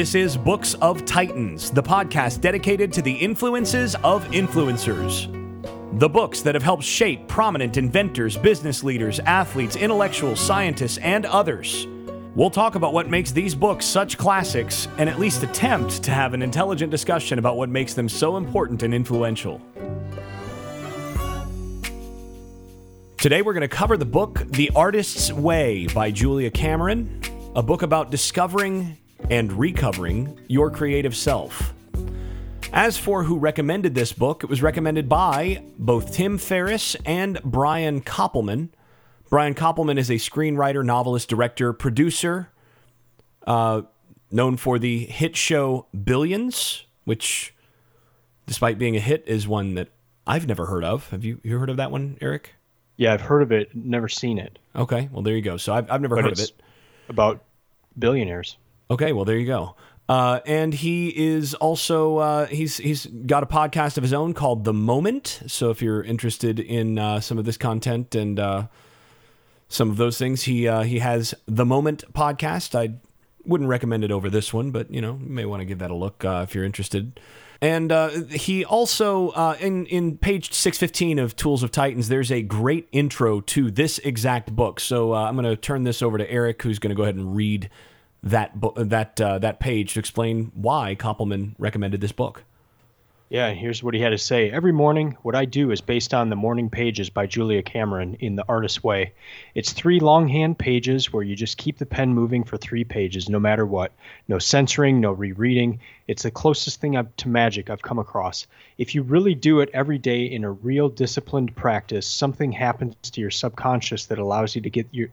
This is Books of Titans, the podcast dedicated to the influences of influencers. The books that have helped shape prominent inventors, business leaders, athletes, intellectuals, scientists, and others. We'll talk about what makes these books such classics and at least attempt to have an intelligent discussion about what makes them so important and influential. Today, we're going to cover the book The Artist's Way by Julia Cameron, a book about discovering and recovering your creative self. As for who recommended this book, it was recommended by both Tim Ferriss and Brian Koppelman. Brian Koppelman is a screenwriter, novelist, director, producer, uh, known for the hit show Billions, which, despite being a hit, is one that I've never heard of. Have you, you heard of that one, Eric? Yeah, I've heard of it, never seen it. Okay, well, there you go. So I've, I've never but heard of it. About billionaires. Okay, well, there you go. Uh, and he is also uh, he's he's got a podcast of his own called The Moment. So if you're interested in uh, some of this content and uh, some of those things, he uh, he has The Moment podcast. I wouldn't recommend it over this one, but you know you may want to give that a look uh, if you're interested. And he also in in page six fifteen of Tools of Titans, there's a great intro to this exact book. So I'm going to turn this over to Eric, who's going to go ahead and read that that uh, that page to explain why Koppelman recommended this book. Yeah, here's what he had to say. Every morning, what I do is based on the morning pages by Julia Cameron in The Artist's Way. It's three longhand pages where you just keep the pen moving for three pages, no matter what. No censoring, no rereading. It's the closest thing I've, to magic I've come across. If you really do it every day in a real disciplined practice, something happens to your subconscious that allows you to get your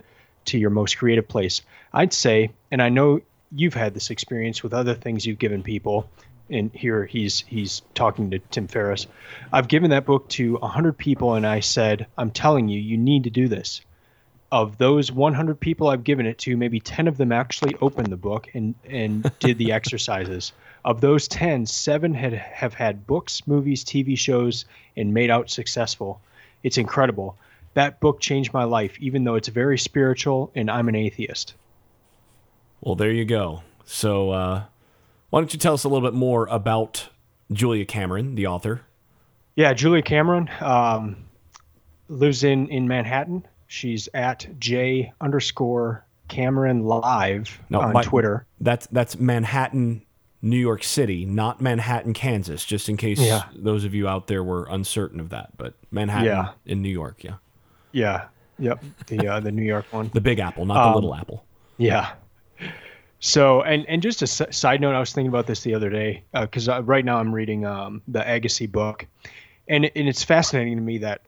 to your most creative place. I'd say, and I know you've had this experience with other things you've given people. And here he's he's talking to Tim Ferriss. I've given that book to 100 people, and I said, I'm telling you, you need to do this. Of those 100 people I've given it to, maybe 10 of them actually opened the book and and did the exercises. Of those 10, seven had have had books, movies, TV shows, and made out successful. It's incredible that book changed my life, even though it's very spiritual and I'm an atheist. Well, there you go. So, uh, why don't you tell us a little bit more about Julia Cameron, the author? Yeah, Julia Cameron um, lives in, in Manhattan. She's at J underscore Cameron Live no, on my, Twitter. That's that's Manhattan, New York City, not Manhattan, Kansas. Just in case yeah. those of you out there were uncertain of that, but Manhattan yeah. in New York, yeah. Yeah. Yep. The uh, the New York one. The Big Apple, not the um, Little Apple. Yeah. So, and and just a side note, I was thinking about this the other day because uh, uh, right now I'm reading um, the Agassi book, and and it's fascinating to me that,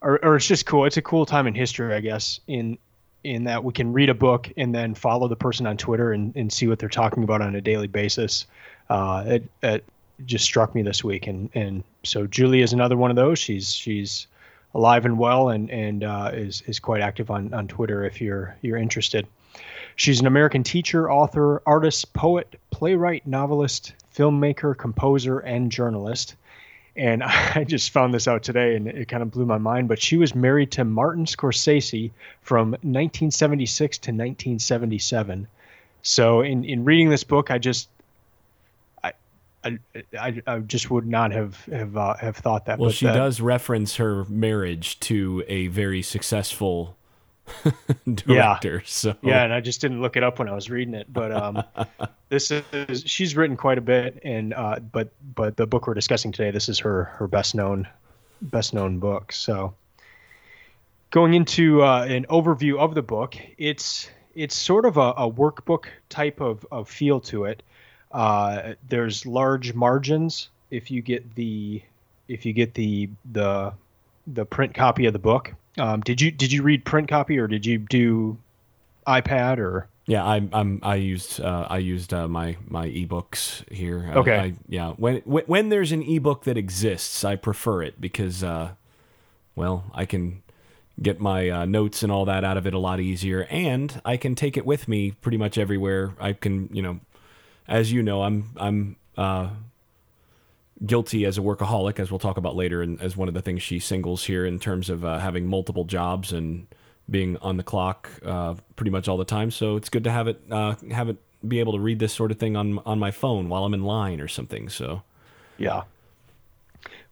or, or it's just cool. It's a cool time in history, I guess, in in that we can read a book and then follow the person on Twitter and, and see what they're talking about on a daily basis. Uh, it, it just struck me this week, and and so Julie is another one of those. She's she's alive and well and and uh, is is quite active on on Twitter if you're you're interested. She's an American teacher, author, artist, poet, playwright, novelist, filmmaker, composer, and journalist. And I just found this out today and it kind of blew my mind. But she was married to Martin Scorsese from 1976 to 1977. So in, in reading this book, I just I, I, I, just would not have have uh, have thought that. Well, she that, does reference her marriage to a very successful director. Yeah. So yeah, and I just didn't look it up when I was reading it. But um, this is she's written quite a bit, and uh, but but the book we're discussing today, this is her her best known best known book. So going into uh, an overview of the book, it's it's sort of a, a workbook type of, of feel to it. Uh, there's large margins if you get the if you get the the the print copy of the book. Um, did you did you read print copy or did you do iPad or? Yeah, I I'm I used uh, I used uh, my my ebooks here. Okay. I, yeah, when, when when there's an ebook that exists, I prefer it because uh, well, I can get my uh, notes and all that out of it a lot easier, and I can take it with me pretty much everywhere. I can you know as you know, I'm I'm uh, guilty as a workaholic, as we'll talk about later, and as one of the things she singles here in terms of uh, having multiple jobs and being on the clock uh, pretty much all the time. So it's good to have it uh, have it be able to read this sort of thing on on my phone while I'm in line or something. So yeah.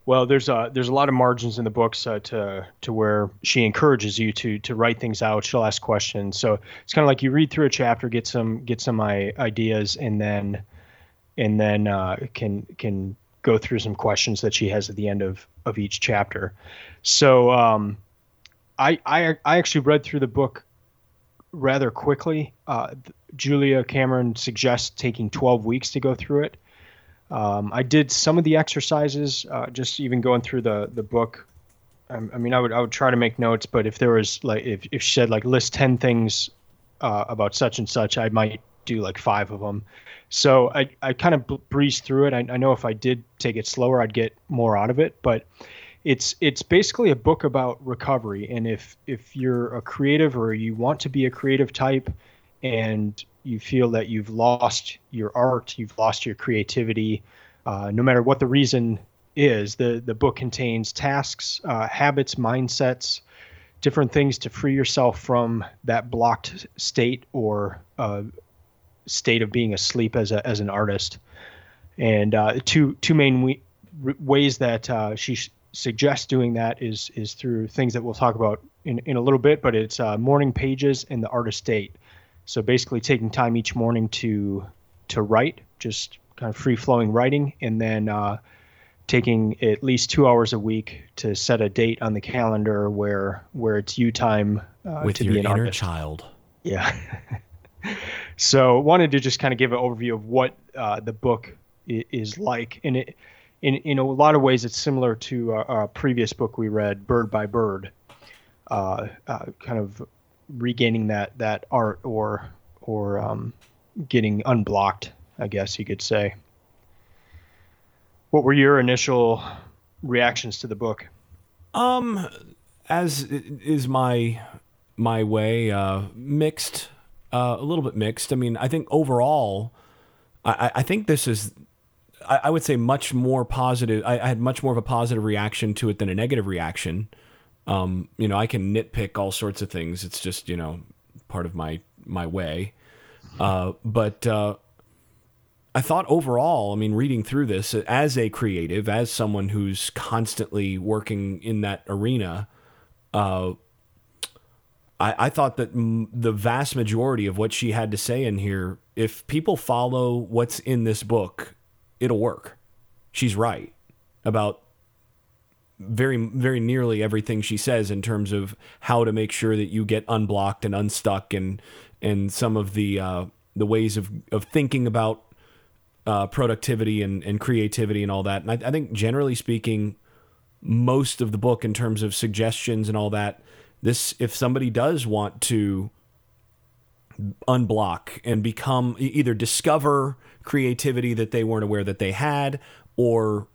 Well, there's a there's a lot of margins in the books uh, to to where she encourages you to to write things out. She'll ask questions, so it's kind of like you read through a chapter, get some get some ideas, and then and then uh, can can go through some questions that she has at the end of of each chapter. So um, I, I I actually read through the book rather quickly. Uh, Julia Cameron suggests taking 12 weeks to go through it. Um, I did some of the exercises, uh, just even going through the the book. I, I, mean, I would I would try to make notes, but if there was like if if she said like list 10 things uh, about such and such, I might do like five of them. So I I kind of breezed through it. I, I know if I did take it slower, I'd get more out of it, but it's it's basically a book about recovery and if if you're a creative or you want to be a creative type and you feel that you've lost your art you've lost your creativity uh, no matter what the reason is the the book contains tasks uh, habits mindsets different things to free yourself from that blocked state or uh, state of being asleep as a as an artist and uh, two two main we, ways that uh, she suggests doing that is is through things that we'll talk about in, in a little bit, but it's uh, morning pages and the artist date. So basically, taking time each morning to to write, just kind of free flowing writing, and then uh, taking at least two hours a week to set a date on the calendar where where it's you time uh, with to your be an inner artist. child. Yeah. so wanted to just kind of give an overview of what uh, the book is like, and it in in a lot of ways, it's similar to a previous book we read, Bird by Bird, uh, uh, kind of regaining that that art or or um, getting unblocked, I guess you could say. What were your initial reactions to the book? Um, as is my my way, uh, mixed, uh, a little bit mixed. I mean, I think overall, I, I think this is I, would say much more positive. I, I, had much more of a positive reaction to it than a negative reaction. Um, you know, I can nitpick all sorts of things. It's just you know part of my my way. Uh, but uh, I thought overall, I mean, reading through this as a creative, as someone who's constantly working in that arena, uh, I, I, thought that the vast majority of what she had to say in here, if people follow what's in this book, it'll work. She's right about very very nearly everything she says in terms of how to make sure that you get unblocked and unstuck and and some of the uh, the ways of of thinking about uh, productivity and, and creativity and all that. And I, I think generally speaking, most of the book in terms of suggestions and all that, this if somebody does want to unblock and become either discover creativity that they weren't aware that they had or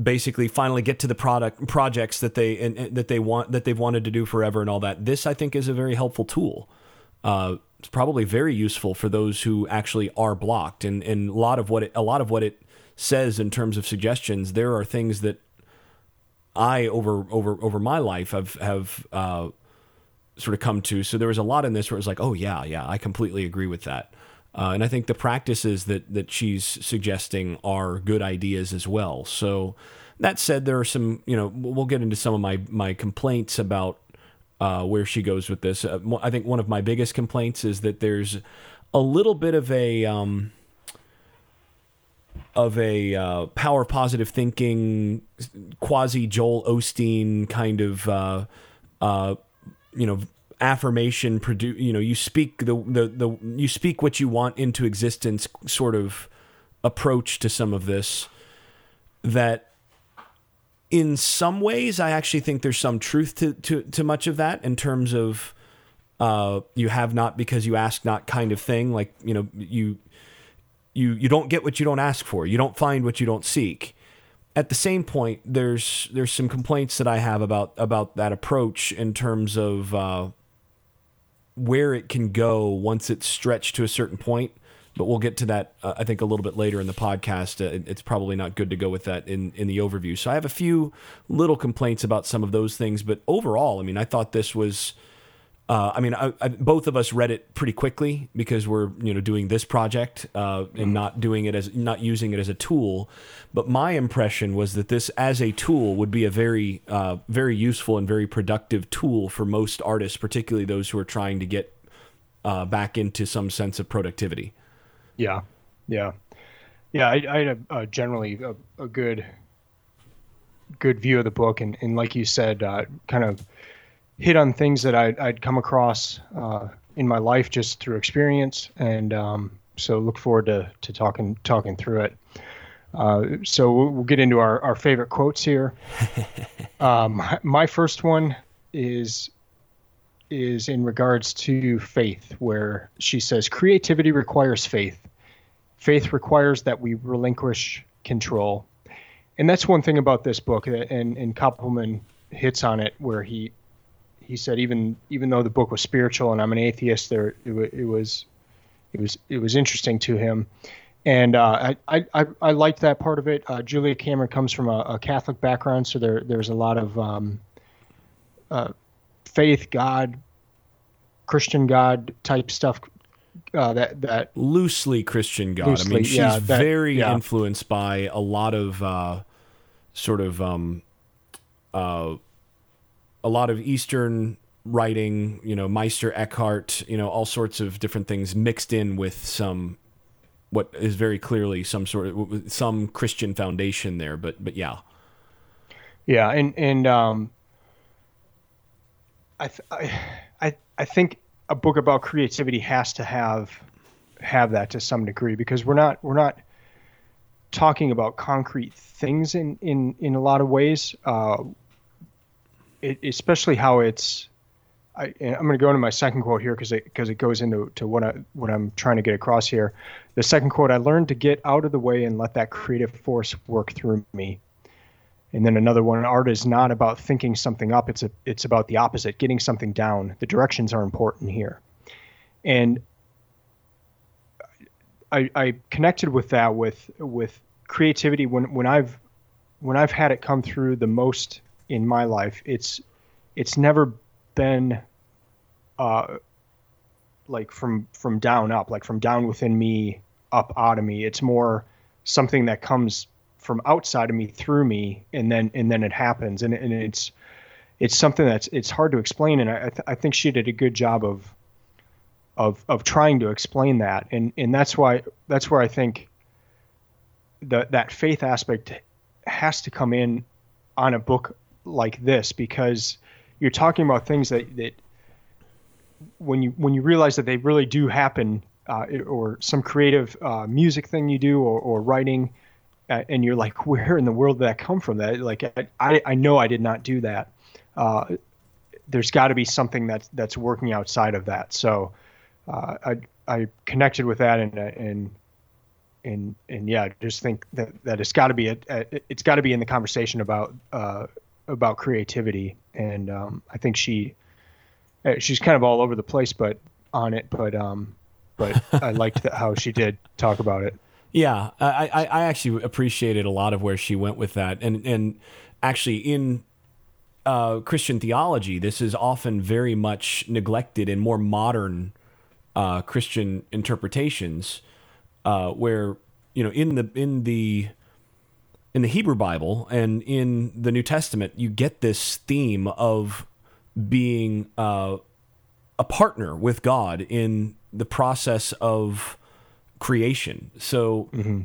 basically finally get to the product projects that they and, and that they want that they've wanted to do forever and all that this i think is a very helpful tool. Uh, it's probably very useful for those who actually are blocked. And, and a lot of what it a lot of what it says in terms of suggestions there are things that i over over over my life have have uh, sort of come to. So there was a lot in this where it was like, oh yeah, yeah, I completely agree with that. Uh, and I think the practices that that she's suggesting are good ideas as well. So that said, there are some, you know, we'll get into some of my my complaints about uh, where she goes with this. Uh, I think one of my biggest complaints is that there's a little bit of a um, of a uh, power positive thinking, quasi Joel Osteen kind of uh, uh, you know affirmation produce you know you speak the, the the you speak what you want into existence sort of approach to some of this that in some ways I actually think there's some truth to to, to much of that in terms of uh, you have not because you ask not kind of thing like you know you you you don't get what you don't ask for you don't find what you don't seek at the same point there's there's some complaints that I have about about that approach in terms of uh, where it can go once it's stretched to a certain point. but we'll get to that uh, I think a little bit later in the podcast. Uh, it's probably not good to go with that in in the overview. So I have a few little complaints about some of those things, but overall, I mean, I thought this was. Uh, I mean, I, I, both of us read it pretty quickly because we're you know doing this project uh, and mm-hmm. not doing it as not using it as a tool. But my impression was that this, as a tool, would be a very uh, very useful and very productive tool for most artists, particularly those who are trying to get uh, back into some sense of productivity. Yeah, yeah, yeah. I, I had a, a generally a, a, good good view of the book, and, and like you said, uh, kind of hit on things that I'd, I'd come across uh, in my life just through experience, and um, so look forward to, to talking talking through it. Uh, so we'll, we'll, get into our, our favorite quotes here. um, my first one is is in regards to faith, where she says, Creativity requires faith. Faith requires that we relinquish control. And that's one thing about this book, and, and Koppelman hits on it, where he he said even even though the book was spiritual and I'm an atheist, there it, it was it was it was interesting to him, and uh, I, I I liked that part of it. Uh, Julia Cameron comes from a, a, Catholic background, so there there's a lot of um, uh, faith, God, Christian God type stuff. Uh, that that loosely Christian God. Loosely, I mean, she's yeah, that, very yeah. influenced by a lot of uh, sort of um, uh, a lot of Eastern writing. You know, Meister Eckhart. You know, all sorts of different things mixed in with some what is very clearly some sort of some Christian foundation there. But but yeah, yeah, and and um, I, I, I think a book about creativity has to have have that to some degree because we're not we're not talking about concrete things in in in a lot of ways. Uh, it, especially how it's. I, am going to go into my second quote here because it because it goes into to what I what I'm trying to get across here. The second quote: I learned to get out of the way and let that creative force work through me. And then another one, art is not about thinking something up. It's a, it's about the opposite, getting something down. The directions are important here. And I, I connected with that with, with creativity when, when I've, when I've had it come through the most in my life, it's, it's never been, uh, like from, from down up, like from down within me up out of me. It's more something that comes from outside of me through me and then and then it happens and, and it's it's something that's it's hard to explain and I, I think she did a good job of of of trying to explain that and and that's why that's where I think that that faith aspect has to come in on a book like this because you're talking about things that that when you when you realize that they really do happen uh, or some creative uh, music thing you do or, or writing uh, and you're like, where in the world did that come from? That like I I know I did not do that. Uh, there's got to be something that's that's working outside of that. So uh, I I connected with that and uh, and and and yeah, just think that that it's got to be a, a it's got to be in the conversation about about creativity. And um, I think she uh, she's kind of all over the place, but on it. But um, but I liked the, how she did talk about it. Yeah, I, I, I actually appreciated a lot of where she went with that, and and actually in uh, Christian theology, this is often very much neglected in more modern uh, Christian interpretations, uh, where you know in the in the in the Hebrew Bible and in the New Testament, you get this theme of being uh, a partner with God in the process of creation. So, mm-hmm.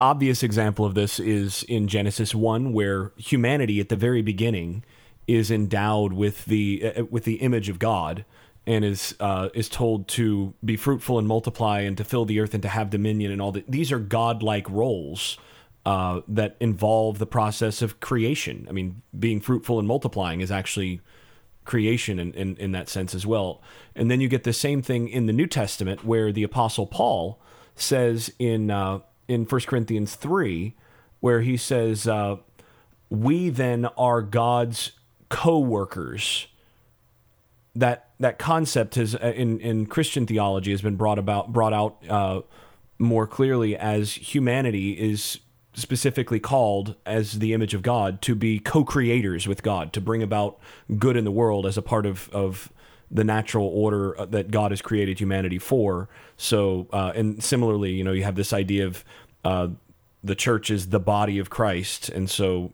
obvious example of this is in Genesis 1 where humanity at the very beginning is endowed with the uh, with the image of God and is uh, is told to be fruitful and multiply and to fill the earth and to have dominion and all that. These are godlike roles uh, that involve the process of creation. I mean, being fruitful and multiplying is actually creation in, in, in that sense as well. And then you get the same thing in the New Testament where the Apostle Paul says in uh, in 1 Corinthians 3, where he says, uh, We then are God's co workers. That, that concept has uh, in, in Christian theology has been brought about brought out uh, more clearly as humanity is specifically called as the image of God to be co-creators with God, to bring about good in the world as a part of of the natural order uh, that God has created humanity for. So, uh, and similarly, you know, you have this idea of uh, the church is the body of Christ, and so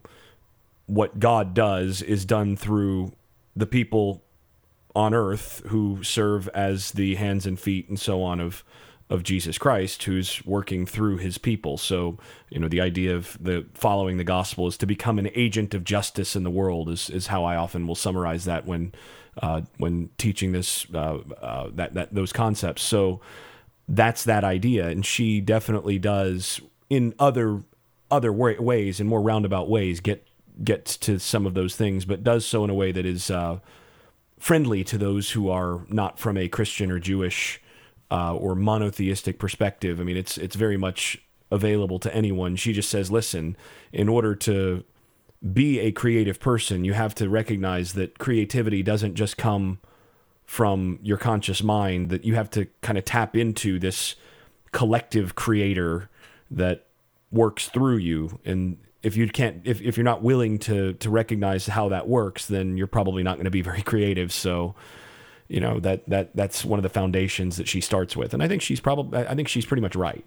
what God does is done through the people on earth who serve as the hands and feet and so on of of Jesus Christ who's working through his people. So, you know, the idea of the following the gospel is to become an agent of justice in the world is, is how I often will summarize that when uh, when teaching this uh, uh, that that those concepts. So that's that idea, and she definitely does in other other ways in more roundabout ways get gets to some of those things, but does so in a way that is uh, friendly to those who are not from a Christian or Jewish uh, or monotheistic perspective. I mean, it's it's very much available to anyone. She just says, listen, in order to be a creative person, you have to recognize that creativity doesn't just come from your conscious mind, that you have to kind of tap into this collective creator that works through you. And if you can't, if, if you're not willing to, to recognize how that works, then you're probably not going to be very creative. So, you know, that, that, that's one of the foundations that she starts with. And I think she's probably, I think she's pretty much right.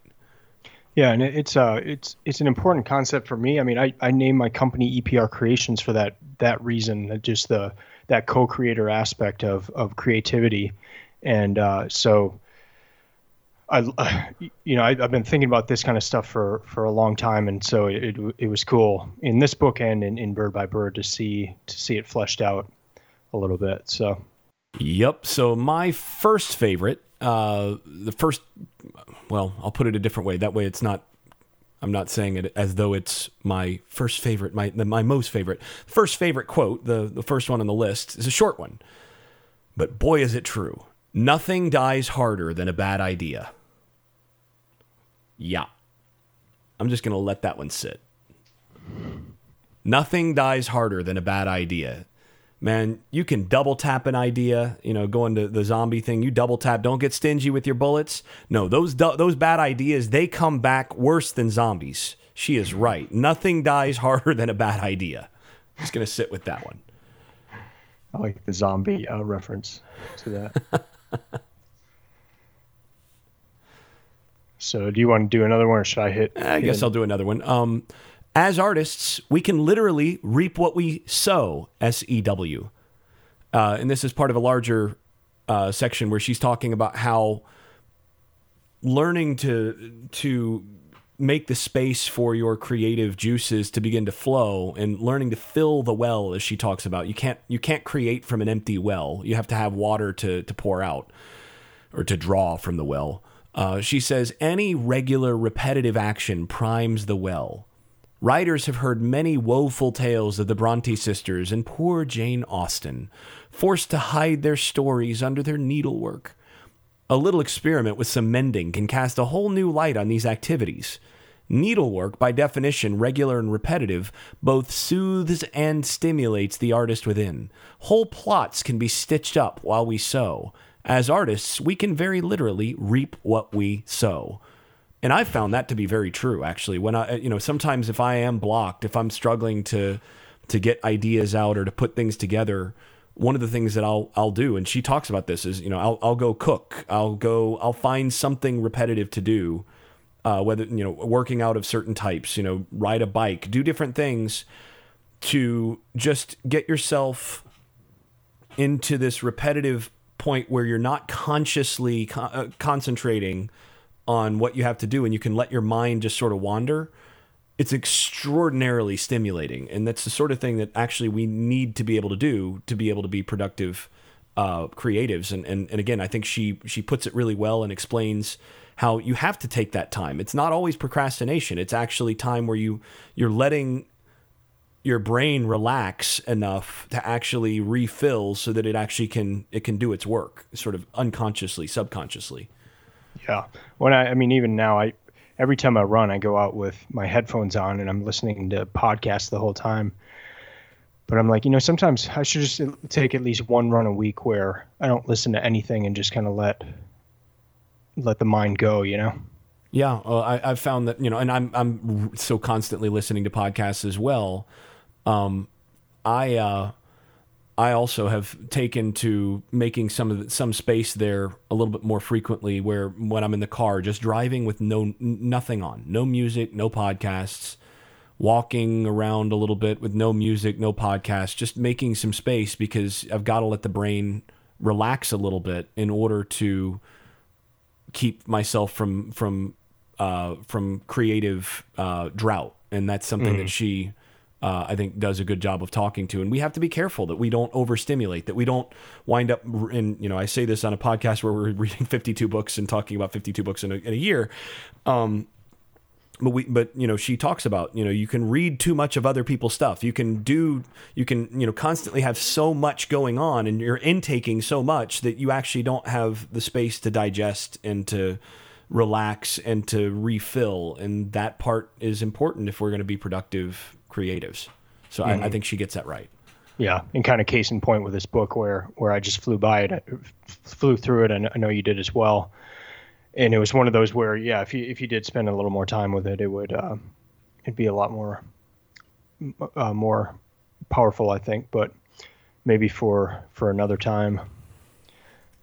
Yeah, and it's uh it's it's an important concept for me. I mean, I, I named my company EPR Creations for that that reason, just the that co-creator aspect of of creativity, and uh, so I you know I, have been thinking about this kind of stuff for for a long time, and so it it was cool in this book and in, in Bird by Bird to see to see it fleshed out a little bit. So. Yep. So my first favorite uh, the first, well, I'll put it a different way. That way, it's not. I'm not saying it as though it's my first favorite, my my most favorite. First favorite quote, the the first one on the list, is a short one, but boy, is it true. Nothing dies harder than a bad idea. Yeah, I'm just gonna let that one sit. Nothing dies harder than a bad idea man, you can double tap an idea, you know, going to the zombie thing, you double tap, don't get stingy with your bullets. No, those those bad ideas, they come back worse than zombies. She is right. Nothing dies harder than a bad idea. I'm Just going to sit with that one. I like the zombie uh, reference to that. so, do you want to do another one or should I hit? I guess I'll do another one. Um, as artists, we can literally reap what we sow, S E W. Uh, and this is part of a larger uh, section where she's talking about how learning to to make the space for your creative juices to begin to flow and learning to fill the well as she talks about. You can't you can't create from an empty well. You have to have water to to pour out or to draw from the well. Uh, she says any regular repetitive action primes the well Writers have heard many woeful tales of the Bronte sisters and poor Jane Austen, forced to hide their stories under their needlework. A little experiment with some mending can cast a whole new light on these activities. Needlework, by definition regular and repetitive, both soothes and stimulates the artist within. Whole plots can be stitched up while we sew. As artists, we can very literally reap what we sow and I've found that to be very true actually. When I you know sometimes if I am blocked, if I'm struggling to to get ideas out or to put things together, one of the things that I'll I'll do, and she talks about this, is you know I'll I'll go cook, I'll go I'll find something repetitive to do, uh, whether you know working out of certain types, you know ride a bike, do different things to just get yourself into this repetitive point where you're not consciously con- uh, concentrating on what you have to do and you can let your mind just sort of wander, it's extraordinarily stimulating. And that's the sort of thing that actually we need to be able to do to be able to be productive uh, creatives. And, and, and again, I think she, she puts it really well and explains how you have to take that time. It's not always procrastination. It's actually time where you, you're letting your brain relax enough to actually refill so that it actually can, it can do its work sort of unconsciously, subconsciously. Yeah. When I, I mean, even now, I every time I run, I go out with my headphones on and I'm listening to podcasts the whole time. But I'm like, you know, sometimes I should just take at least one run a week where I don't listen to anything and just kind of let let the mind go, you know. Yeah, uh, I, I've found that you know, and I'm I'm so constantly listening to podcasts as well. Um, I uh, I also have taken to making some of the, some space there a little bit more frequently. Where when I'm in the car, just driving with no nothing on, no music, no podcasts, walking around a little bit with no music, no podcasts, just making some space because I've got to let the brain relax a little bit in order to keep myself from from uh, from creative uh, drought, and that's something that she. Uh, I think does a good job of talking to, and we have to be careful that we don't overstimulate, that we don't wind up in. You know, I say this on a podcast where we're reading 52 books and talking about 52 books in a, in a year, um, but we but you know she talks about you know you can read too much of other people's stuff. You can do you can you know constantly have so much going on and you're intaking so much that you actually don't have the space to digest and to relax and to refill. And that part is important if we're going to be productive creatives so I, I think she gets that right Yeah, and kind of case in point with this book where where I just flew by it, I flew through it, and I know you did as well. And it was one of those where, yeah, if you if you did spend a little more time with it, it would uh, it'd be a lot more uh, more powerful, I think. But maybe for for another time.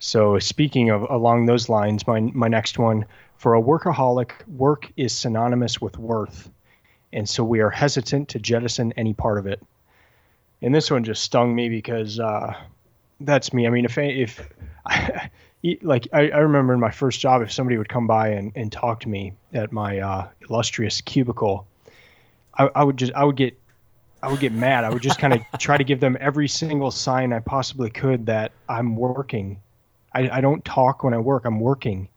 So speaking of along those lines, my my next one for a workaholic, work is synonymous with worth, and so we are hesitant to jettison any part of it and this one just stung me because uh, that's me. I mean, if if like I, I remember in my first job, if somebody would come by and, and talk to me at my uh, illustrious cubicle, I, I would just I would get I would get mad. I would just kind of try to give them every single sign I possibly could that I'm working. I, I don't talk when I work. I'm working.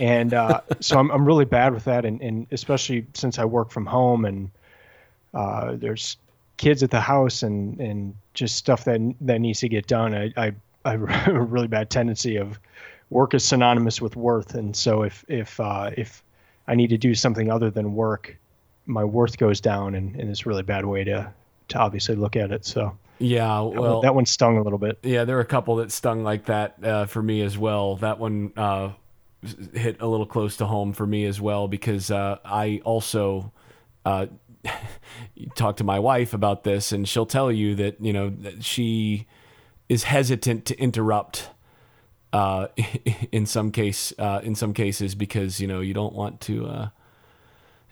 And uh, so I'm, I'm really bad with that. And, and especially since I work from home and uh, there's kids at the house and and just stuff that that needs to get done. I I, I have a really bad tendency of work is synonymous with worth, and so if if uh, if I need to do something other than work, my worth goes down, and, and it's a really bad way to to obviously look at it. So yeah that one- well that one stung a little bit. Yeah, there are a couple that stung like that uh, for me as well. That one uh, hit a little close to home for me as well because uh, I also uh, talk to my wife about this, and she'll tell you that you know that she is hesitant to interrupt uh, in some case uh, in some cases because you know you don't want to. Uh,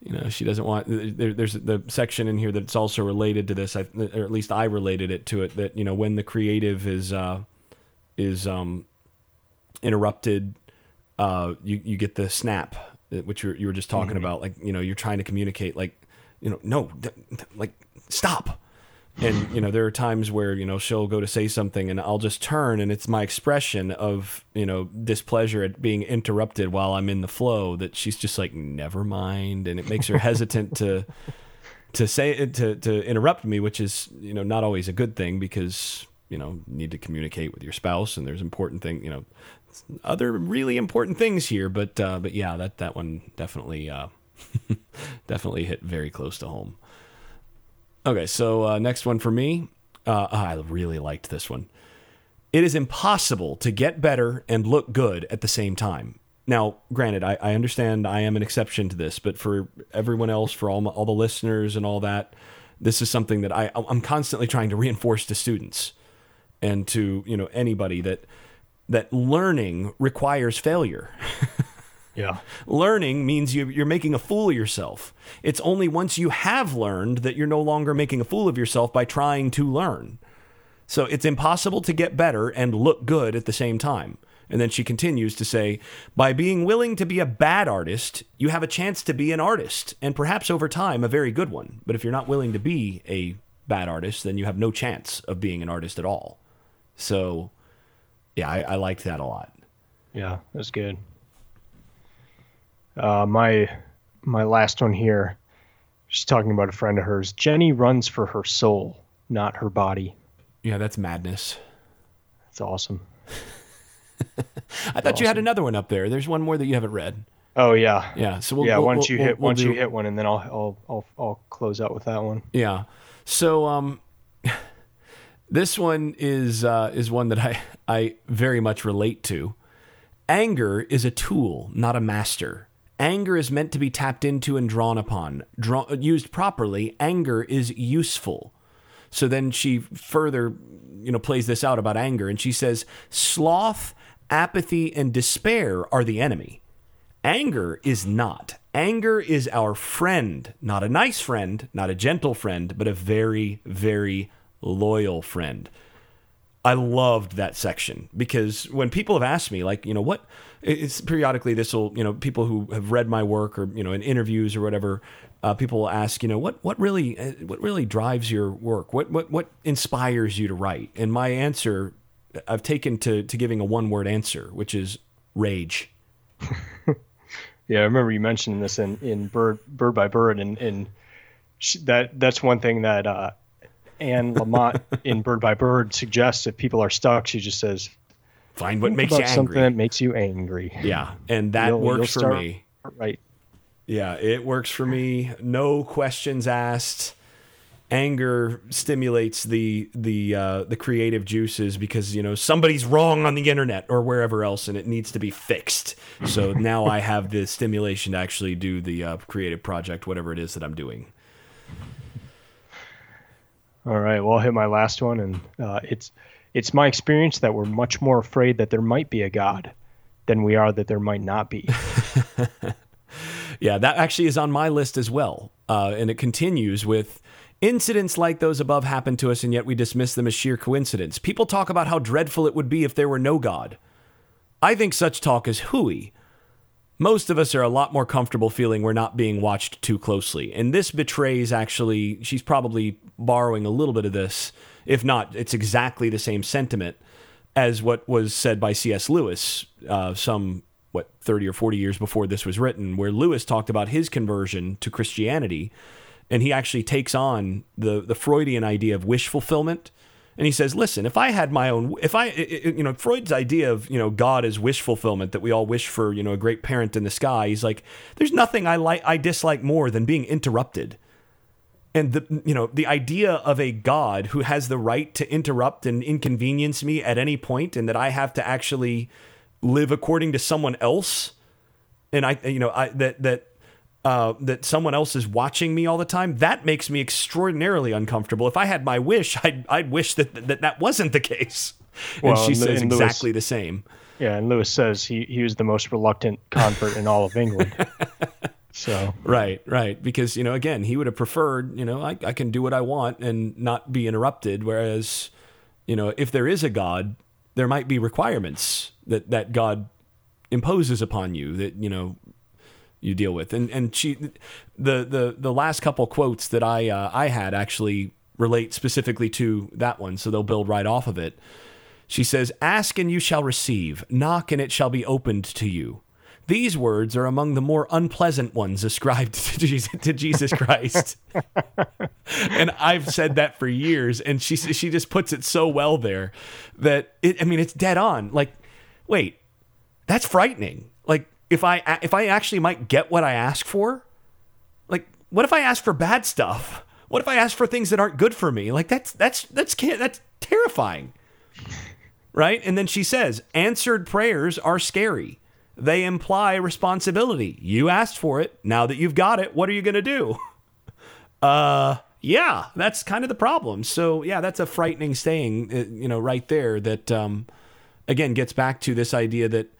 you know, she doesn't want. There, there's the section in here that's also related to this, or at least I related it to it. That you know, when the creative is uh, is um, interrupted, uh, you you get the snap, uh, which you you were just talking about. Like you know, you're trying to communicate. Like you know, no, like stop. And you know, there are times where you know she'll go to say something, and I'll just turn, and it's my expression of you know displeasure at being interrupted while I'm in the flow. That she's just like, never mind, and it makes her hesitant to to say to to interrupt me, which is you know not always a good thing because you know need to communicate with your spouse, and there's important thing you know other really important things here. But uh, but yeah, that that one definitely uh, definitely hit very close to home. Okay, so uh, next one for me. Uh, I really liked this one. It is impossible to get better and look good at the same time. Now, granted, I, I understand I am an exception to this, but for everyone else, for all my, all the listeners and all that, this is something that I I'm constantly trying to reinforce to students and to you know anybody that that learning requires failure. Yeah. Learning means you, you're making a fool of yourself. It's only once you have learned that you're no longer making a fool of yourself by trying to learn. So it's impossible to get better and look good at the same time. And then she continues to say, by being willing to be a bad artist, you have a chance to be an artist, and perhaps over time, a very good one. But if you're not willing to be a bad artist, then you have no chance of being an artist at all. So, yeah, I, I liked that a lot. Yeah, that's good. Uh, my my last one here. She's talking about a friend of hers. Jenny runs for her soul, not her body. Yeah, that's madness. That's awesome. I thought you had another one up there. There's one more that you haven't read. Oh yeah. Yeah. So we'll, yeah, we'll- once we'll- you hit we'll once you hit one, and then I'll I'll I'll I'll close out with that one. Yeah. So um, this one is uh, is one that I I very much relate to. Anger is a tool, not a master. Anger is meant to be tapped into and drawn upon. Draw, used properly, anger is useful. So then she further, you know, plays this out about anger, and she says, "Sloth, apathy, and despair are the enemy. Anger is not. Anger is our friend, not a nice friend, not a gentle friend, but a very, very loyal friend." I loved that section because when people have asked me, like, you know, what it's periodically this will, you know, people who have read my work or you know in interviews or whatever, uh, people will ask, you know, what what really uh, what really drives your work? What what what inspires you to write? And my answer, I've taken to to giving a one word answer, which is rage. yeah, I remember you mentioning this in in bird bird by bird, and and that that's one thing that. Uh, Anne Lamott in Bird by Bird suggests if people are stuck, she just says, "Find what makes you angry." Something that makes you angry. Yeah, and that you'll, works you'll for me. Right. Yeah, it works for me. No questions asked. Anger stimulates the the uh, the creative juices because you know somebody's wrong on the internet or wherever else, and it needs to be fixed. So now I have the stimulation to actually do the uh, creative project, whatever it is that I'm doing. All right. Well, I'll hit my last one, and uh, it's it's my experience that we're much more afraid that there might be a God than we are that there might not be. yeah, that actually is on my list as well, uh, and it continues with. Incidents like those above happen to us, and yet we dismiss them as sheer coincidence. People talk about how dreadful it would be if there were no God. I think such talk is hooey most of us are a lot more comfortable feeling we're not being watched too closely. And this betrays actually, she's probably borrowing a little bit of this. If not, it's exactly the same sentiment as what was said by C.S. Lewis uh, some, what, 30 or 40 years before this was written, where Lewis talked about his conversion to Christianity. And he actually takes on the, the Freudian idea of wish fulfillment and he says, "Listen, if I had my own, if I, you know, Freud's idea of you know God as wish fulfillment that we all wish for, you know, a great parent in the sky. He's like, there's nothing I like, I dislike more than being interrupted." And the you know the idea of a God who has the right to interrupt and inconvenience me at any point, and that I have to actually live according to someone else, and I you know I that that uh, that someone else is watching me all the time, that makes me extraordinarily uncomfortable. If I had my wish, I'd, I'd wish that, that that wasn't the case. Well, and she and, says and exactly Lewis, the same. Yeah, and Lewis says he, he was the most reluctant convert in all of England. So right, right, because you know, again, he would have preferred, you know, I, I can do what I want and not be interrupted. Whereas, you know, if there is a God, there might be requirements that that God imposes upon you that you know you deal with. And and she, the the the last couple quotes that I uh, I had actually relate specifically to that one, so they'll build right off of it. She says, "Ask and you shall receive; knock and it shall be opened to you." These words are among the more unpleasant ones ascribed to Jesus, to Jesus Christ. and I've said that for years, and she she just puts it so well there that it. I mean, it's dead on. Like, wait, that's frightening. If I if I actually might get what I ask for, like what if I ask for bad stuff? What if I ask for things that aren't good for me? Like that's that's that's that's terrifying. Right? And then she says, "Answered prayers are scary. They imply responsibility. You asked for it. Now that you've got it, what are you going to do?" Uh yeah, that's kind of the problem. So, yeah, that's a frightening saying, uh, you know, right there that um again gets back to this idea that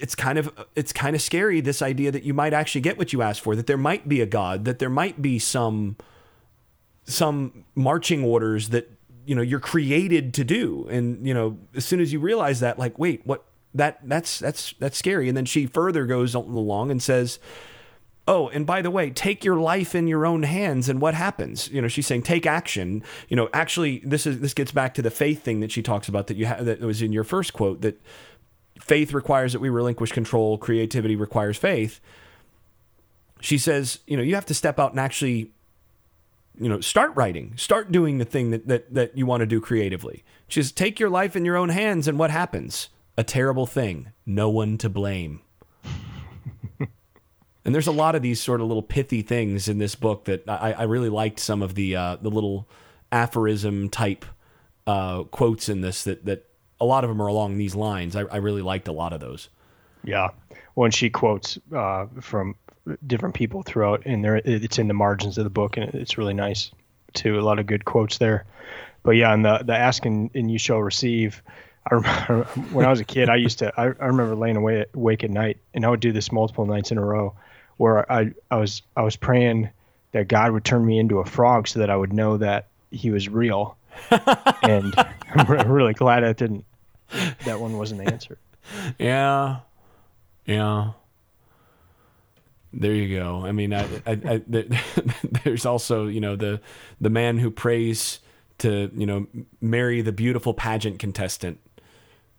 it's kind of it's kind of scary this idea that you might actually get what you asked for that there might be a god that there might be some some marching orders that you know you're created to do. And you know as soon as you realize that like wait what that that's that's that's scary. And then she further goes along and says oh and by the way take your life in your own hands. And what happens? You know she's saying take action. You know actually this is this gets back to the faith thing that she talks about that you that was in your first quote that faith requires that we relinquish control, creativity requires faith. She says, you know, you have to step out and actually, you know, start writing, start doing the thing that, that, that you want to do creatively. She says, take your life in your own hands, and what happens? A terrible thing. No one to blame. and there's a lot of these sort of little pithy things in this book that I, I really liked some of the uh, the little aphorism type uh, quotes in this that that a lot of them are along these lines. I, I really liked a lot of those. Yeah, when she quotes uh, from different people throughout, and there it's in the margins of the book, and it's really nice too. A lot of good quotes there. But yeah, and the the ask and, and you shall receive. I remember when I was a kid, I used to. I, I remember laying awake, awake at night, and I would do this multiple nights in a row, where I I was I was praying that God would turn me into a frog so that I would know that He was real. and I'm really glad that didn't. That one wasn't answered. Yeah, yeah. There you go. I mean, I, I, I, there's also you know the the man who prays to you know marry the beautiful pageant contestant,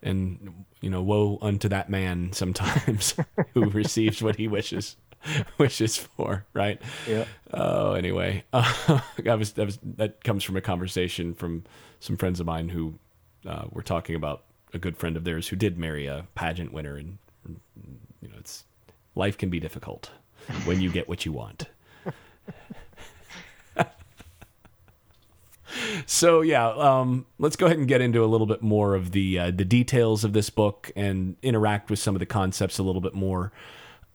and you know woe unto that man sometimes who receives what he wishes wishes for. Right. Yeah. Oh, anyway, uh, that was that was that comes from a conversation from some friends of mine who uh, were talking about a good friend of theirs who did marry a pageant winner, and you know, it's life can be difficult when you get what you want. so yeah, um, let's go ahead and get into a little bit more of the uh, the details of this book and interact with some of the concepts a little bit more.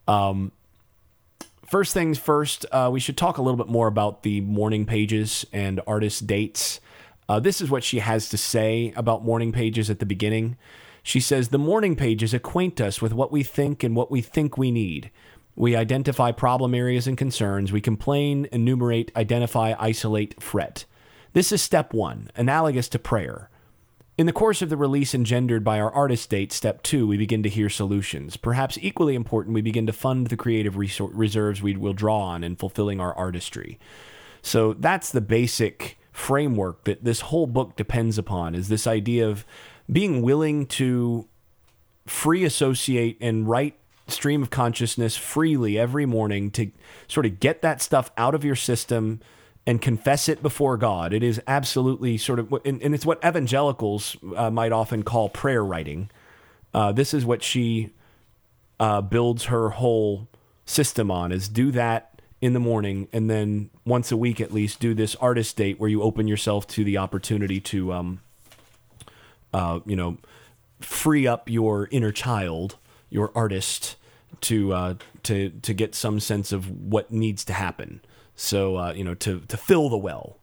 Um, first things first, uh, we should talk a little bit more about the morning pages and artist dates. Uh, this is what she has to say about morning pages at the beginning. She says, The morning pages acquaint us with what we think and what we think we need. We identify problem areas and concerns. We complain, enumerate, identify, isolate, fret. This is step one, analogous to prayer. In the course of the release engendered by our artist date, step two, we begin to hear solutions. Perhaps equally important, we begin to fund the creative reserves we will draw on in fulfilling our artistry. So that's the basic framework that this whole book depends upon is this idea of being willing to free associate and write stream of consciousness freely every morning to sort of get that stuff out of your system and confess it before God. It is absolutely sort of, and, and it's what evangelicals uh, might often call prayer writing. Uh, this is what she uh, builds her whole system on: is do that in the morning, and then once a week at least do this artist date where you open yourself to the opportunity to, um, uh, you know, free up your inner child, your artist, to uh, to to get some sense of what needs to happen. So uh, you know, to to fill the well,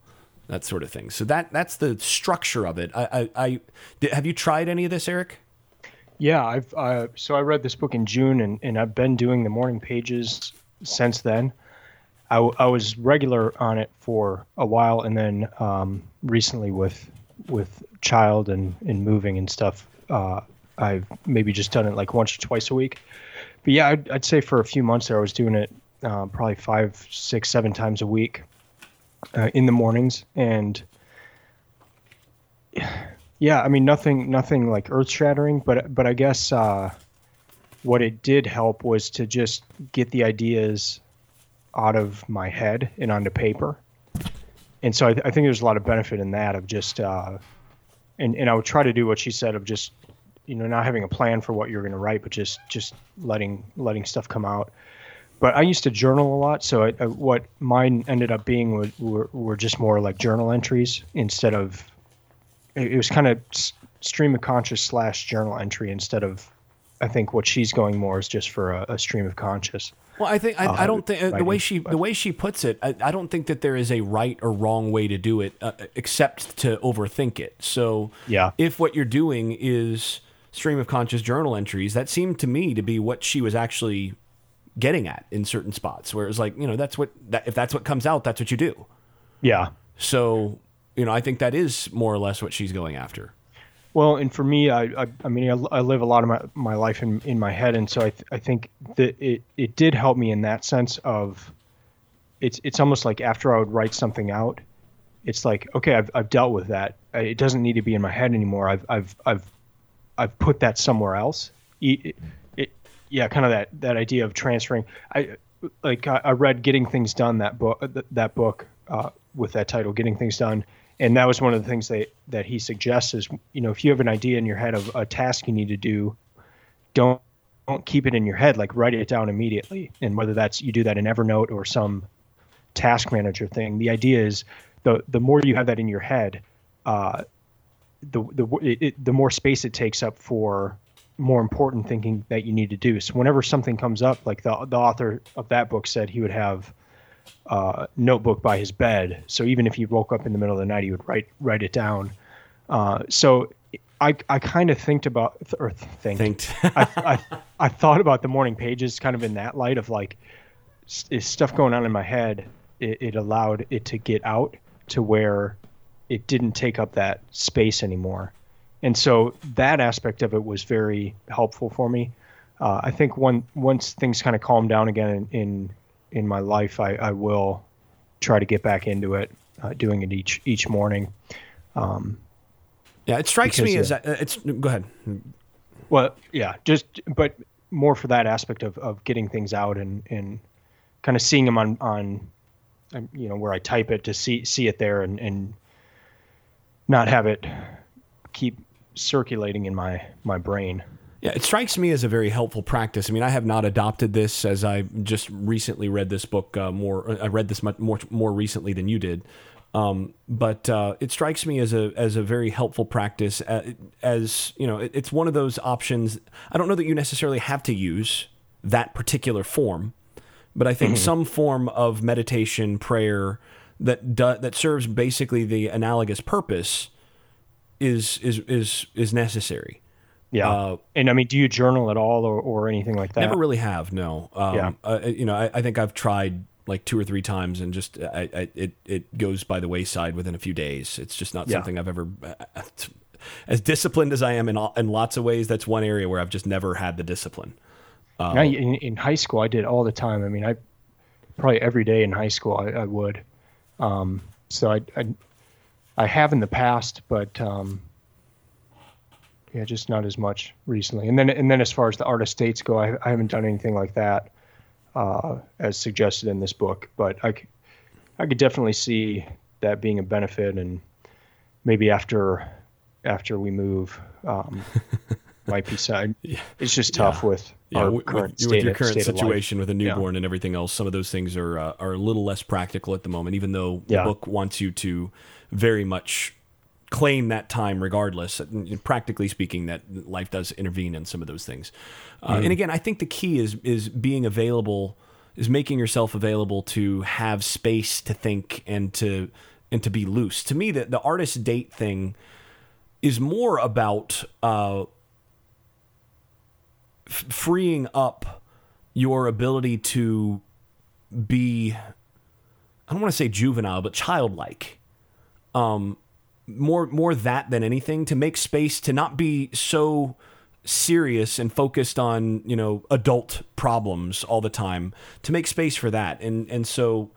that sort of thing. So that that's the structure of it. I, I, I have you tried any of this, Eric? Yeah, I've uh, so I read this book in June, and and I've been doing the morning pages since then. I, I was regular on it for a while, and then um, recently with with child and and moving and stuff, uh, I've maybe just done it like once or twice a week but yeah, I'd, I'd, say for a few months there, I was doing it uh, probably five, six, seven times a week uh, in the mornings, and yeah, I mean nothing, nothing like earth shattering, but but I guess uh, what it did help was to just get the ideas out of my head and onto paper, and so I, I think there's a lot of benefit in that of just. Uh, and, and I would try to do what she said of just you know not having a plan for what you're going to write but just just letting letting stuff come out but i used to journal a lot so I, I, what mine ended up being were, were, were just more like journal entries instead of it, it was kind of stream of conscious slash journal entry instead of i think what she's going more is just for a, a stream of conscious well, I think I, uh, I don't think uh, the way she the way she puts it. I, I, don't think that there is a right or wrong way to do it, uh, except to overthink it. So, yeah, if what you're doing is stream of conscious journal entries, that seemed to me to be what she was actually getting at in certain spots where it was like, you know, that's what, that, if that's what comes out, that's what you do. Yeah. So, you know, I think that is more or less what she's going after. Well, and for me, I, I, I mean, I, I, live a lot of my, my life in, in my head. And so I, th- I think that it, it did help me in that sense of it's, it's almost like after I would write something out, it's like, okay, I've, I've dealt with that. It doesn't need to be in my head anymore. I've, I've, I've I've put that somewhere else. Yeah, kind of that that idea of transferring. I like I, read Getting Things Done that book that book uh, with that title, Getting Things Done, and that was one of the things that that he suggests is you know if you have an idea in your head of a task you need to do, don't don't keep it in your head. Like write it down immediately, and whether that's you do that in Evernote or some task manager thing. The idea is the the more you have that in your head, uh, the the it, it, the more space it takes up for more important thinking that you need to do. So whenever something comes up, like the the author of that book said, he would have uh, notebook by his bed. So even if he woke up in the middle of the night, he would write write it down. Uh, so I I kind of think about or think Thinked. I, I I thought about the morning pages kind of in that light of like is stuff going on in my head. It, it allowed it to get out to where it didn't take up that space anymore, and so that aspect of it was very helpful for me. Uh, I think one once things kind of calm down again in in, in my life, I, I will try to get back into it, uh, doing it each each morning. Yeah, it strikes me as uh, it's. Go ahead. Well, yeah, just but more for that aspect of, of getting things out and, and kind of seeing them on on um, you know where I type it to see see it there and, and not have it keep circulating in my my brain. Yeah, it strikes me as a very helpful practice. I mean, I have not adopted this as I just recently read this book uh, more. I read this much more more recently than you did, um, but uh, it strikes me as a as a very helpful practice. As, as you know, it, it's one of those options. I don't know that you necessarily have to use that particular form, but I think some form of meditation, prayer that do, that serves basically the analogous purpose is is is is necessary. Yeah. Uh, and I mean, do you journal at all or, or anything like that? Never really have. No. Um, Yeah. uh, you know, I, I think I've tried like two or three times, and just I, I, it it goes by the wayside within a few days. It's just not Yeah. something I've ever. uh, As disciplined as I am in all, in lots of ways, that's one area where I've just never had the discipline. I, in, in high school, I did all the time. I mean, I probably every day in high school I, I would. Um, so I, I, I have in the past, but um, yeah, just not as much recently. And then and then as far as the artist dates go, I, I haven't done anything like that uh, as suggested in this book. But I, I could definitely see that being a benefit, and maybe after after we move. Um, might be sad. It's just tough with Yeah, our with, current with state your of- current state situation with a newborn and everything else, some of those things are uh, are a little less practical at the moment. Even though Yeah. the book wants you to very much claim that time, regardless. Practically speaking, that life does intervene in some of those things. Uh, Mm-hmm. And again, I think the key is is being available, is making yourself available to have space to think and to and to be loose. To me, the the artist date thing is more about. Uh, f- freeing up your ability to be I don't want to say juvenile, but childlike. Um more more that than anything to make space to not be so serious and focused on, you know, adult problems all the time, to make space for that. And and so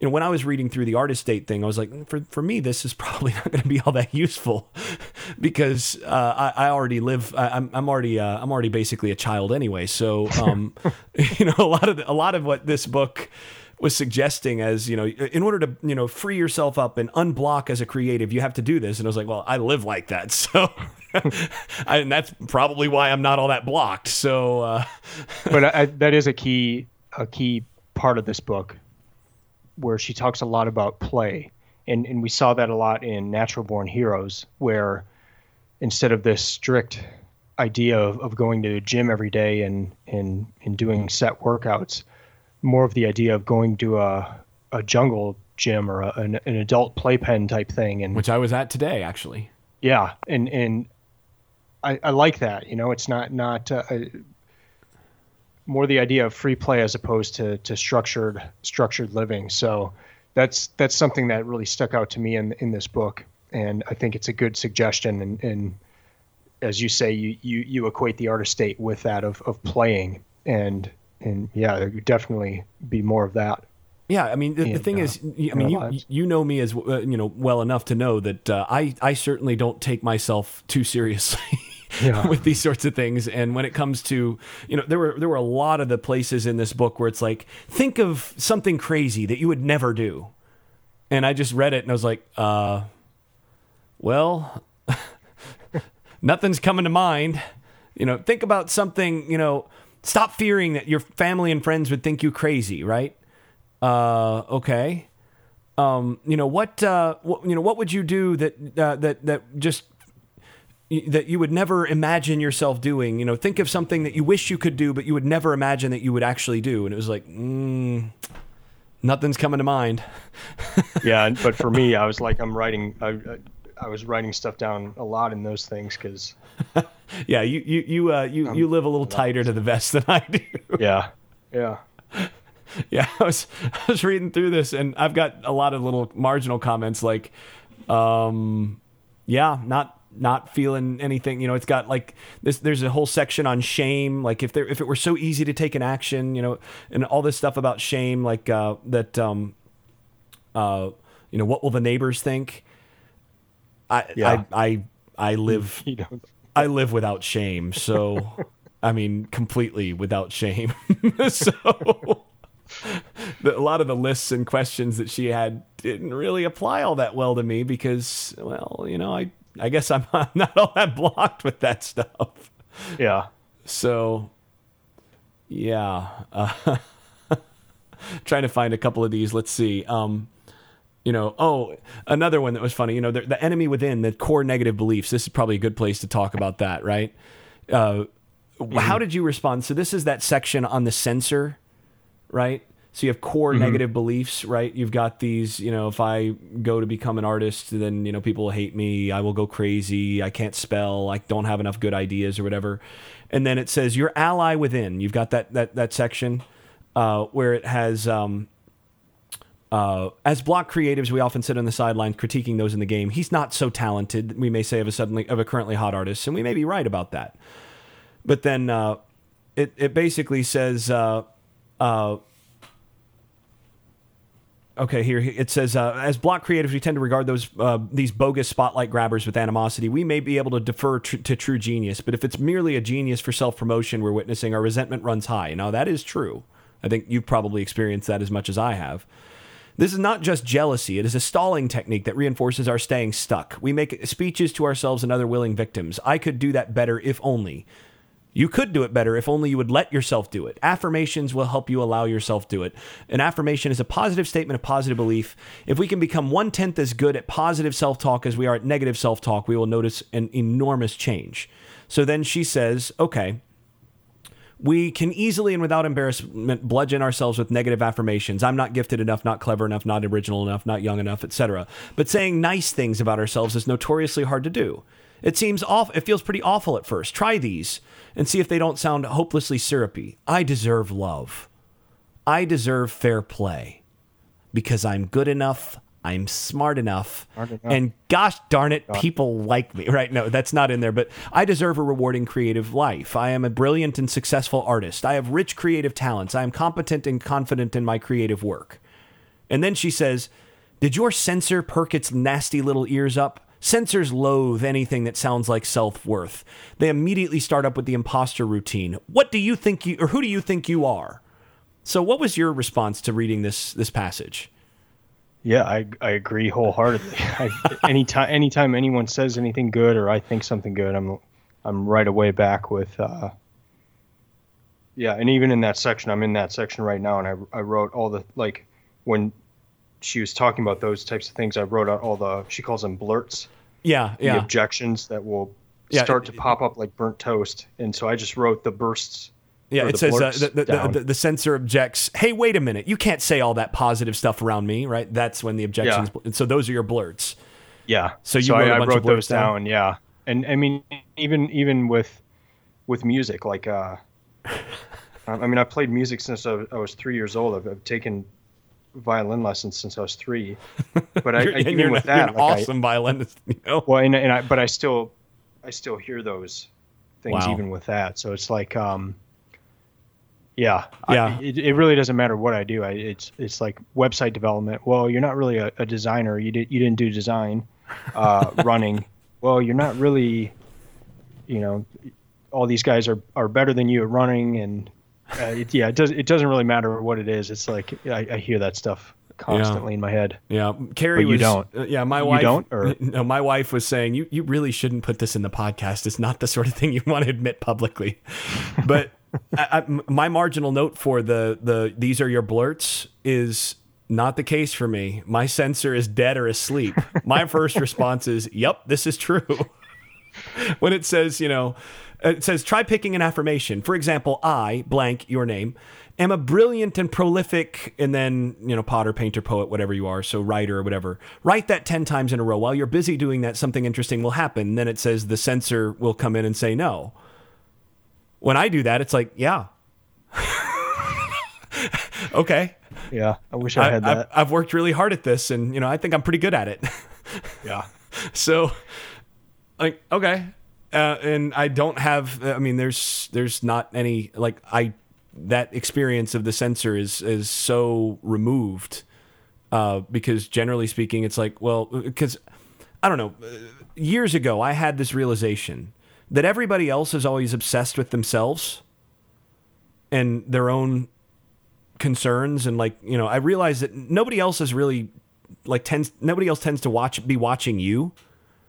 you know, when I was reading through the artist date thing, I was like, "Mm, for for me, this is probably not going to be all that useful because uh, I, I already live. I, I'm I'm already uh, I'm already basically a child anyway. So um, you know, a lot of the, a lot of what this book was suggesting as you know, in order to you know free yourself up and unblock as a creative, you have to do this. And I was like, well, I live like that, so. I, and that's probably why I'm not all that blocked. So, uh, but I, that is a key a key part of this book where she talks a lot about play. And and we saw that a lot in natural born heroes where instead of this strict idea of, of going to the gym every day and and and doing set workouts more of the idea of going to a a jungle gym or a, an, an adult playpen type thing. And which I was at today, actually. yeah. And and I, I like that you know it's not not uh, more the idea of free play as opposed to to structured structured living so that's that's something that really stuck out to me in in this book and I think it's a good suggestion and and as you say you you, you equate the artist date with that of, of playing and and yeah there could definitely be more of that Yeah, I mean, the, the thing uh, is, I in mean, you lives. you know me as uh, you know well enough to know that uh, I I certainly don't take myself too seriously. Yeah. with these sorts of things. And when it comes to you know there were there were a lot of the places in this book where it's like think of something crazy that you would never do. And i just read it and i was like uh well nothing's coming to mind. You know think about something you know stop fearing that your family and friends would think you crazy right? Uh okay. Um you know what uh what, you know what would you do that uh, that that just that you would never imagine yourself doing. You know, think of something that you wish you could do, but you would never imagine that you would actually do. And it was like, mm, nothing's coming to mind. yeah, but for me, I was like, I'm writing. I, I, I was writing stuff down a lot in those things because, Yeah, you you you uh, you you live a little tighter to the vest than I do. yeah, yeah, Yeah, I was I was reading through this, and I've got a lot of little marginal comments like, um, yeah, not not feeling anything. You know, it's got like this. There's a whole section on shame. Like if there if it were so easy to take an action, you know, and all this stuff about shame, like uh, that. Um, uh, you know, what will the neighbors think? I Yeah. I I I live you know, I live without shame. So, I mean, completely without shame. so, a lot of the lists and questions that she had didn't really apply all that well to me because, well, you know, I, I guess I'm not all that blocked with that stuff. yeah, So, yeah. Uh, trying to find a couple of these. Let's see. Um, you know, oh, another one that was funny. You know, the, the enemy within, the core negative beliefs. This is probably a good place to talk about that, right? Uh, How did you respond? So this is that section on the censor, right? So you have core negative beliefs, right? You've got these, you know, if I go to become an artist, then you know people will hate me. I will go crazy. I can't spell. I don't have enough good ideas or whatever. And then it says your ally within. You've got that that that section uh, where it has. Um, uh, as block creatives, we often sit on the sidelines critiquing those in the game. He's not so talented, we may say, of a suddenly of a currently hot artist, and we may be right about that. But then uh, it it basically says, uh, uh, okay, here it says, uh, as block creatives, we tend to regard those uh, these bogus spotlight grabbers with animosity. We may be able to defer tr- to true genius, but if it's merely a genius for self promotion, we're witnessing our resentment runs high. Now that is true. I think you've probably experienced that as much as I have. This is not just jealousy, it is a stalling technique that reinforces our staying stuck. We make speeches to ourselves and other willing victims. I could do that better if only. You could do it better if only you would let yourself do it. Affirmations will help you allow yourself do it. An affirmation is a positive statement of positive belief. If we can become one tenth as good at positive self talk as we are at negative self talk, we will notice an enormous change. So then she says, okay, we can easily and without embarrassment bludgeon ourselves with negative affirmations. I'm not gifted enough, not clever enough, not original enough, not young enough, etc. But saying nice things about ourselves is notoriously hard to do. It seems off it feels pretty awful at first. Try these and see if they don't sound hopelessly syrupy. I deserve love. I deserve fair play because I'm good enough, I'm smart enough, Smart enough. and gosh darn it, people like me. Right? No, that's not in there, but I deserve a rewarding creative life. I am a brilliant and successful artist. I have rich creative talents. I am competent and confident in my creative work. And then she says, Did your censor perk its nasty little ears up? Censors loathe anything that sounds like self worth. They immediately start up with the imposter routine. What do you think you, or who do you think you are? So, what was your response to reading this this passage? yeah. I I agree wholeheartedly. I, anytime anytime anyone says anything good or I think something good, I'm I'm right away back with. Uh, yeah, and even in that section, I'm in that section right now, and I I wrote all the like when she was talking about those types of things. I wrote out all the she calls them blurts. Yeah, the objections that will Yeah, start it- to pop up like burnt toast. And so I just wrote the bursts. yeah. It the says uh, the, the, the, the, censor objects. Hey, wait a minute! You can't say all that positive stuff around me, right? That's when the objections. And so those are your blurts. Yeah. So you I, wrote a I bunch of wrote those blurts down? down. Yeah. And I mean, even even with with music, like uh, I I mean, I played music since I was, I was three years old. I've, I've taken violin lessons since I was three. But I, I even with that, like, I- awesome violinist. You know? well, and, and I but I still I still hear those things Wow. even with that. So it's like um yeah, I- Yeah. it, it really doesn't matter what I do. I it's it's like website development. Well, you're not really a, a designer. You did you didn't do design. Uh, running. Well, you're not really. You know, all these guys are are better than you at running, and uh, it, yeah, it does it doesn't really matter what it is. It's like I, I hear that stuff constantly in my head. Yeah, Carrie But you was. don't. uh, yeah, my wife. You don't, or- no, my wife was saying you you really shouldn't put this in the podcast. It's not the sort of thing you want to admit publicly. But I, I, my marginal note for the the these are your blurts is not the case for me. My censor is dead or asleep. My first response is, "Yep, this is true." when it says, you know, Uh, it says try picking an affirmation. For example, I blank your name am a brilliant and prolific and then, you know, potter, painter, poet, whatever you are, so writer or whatever. Write that 10 times in a row. While you're busy doing that, something interesting will happen. then it says the censor will come in and say no. When I do that, it's like, yeah. okay. Yeah, I wish I, had that. I've, I've worked really hard at this, and you know, I think I'm pretty good at it. yeah. So, like, okay, uh, and I don't have. I mean, there's there's not any like I that experience of the censor is is so removed uh, because generally speaking, it's like well, because I don't know. Years ago, I had this realization that everybody else is always obsessed with themselves and their own concerns and like you know i realize that nobody else is really like tends nobody else tends to watch be watching you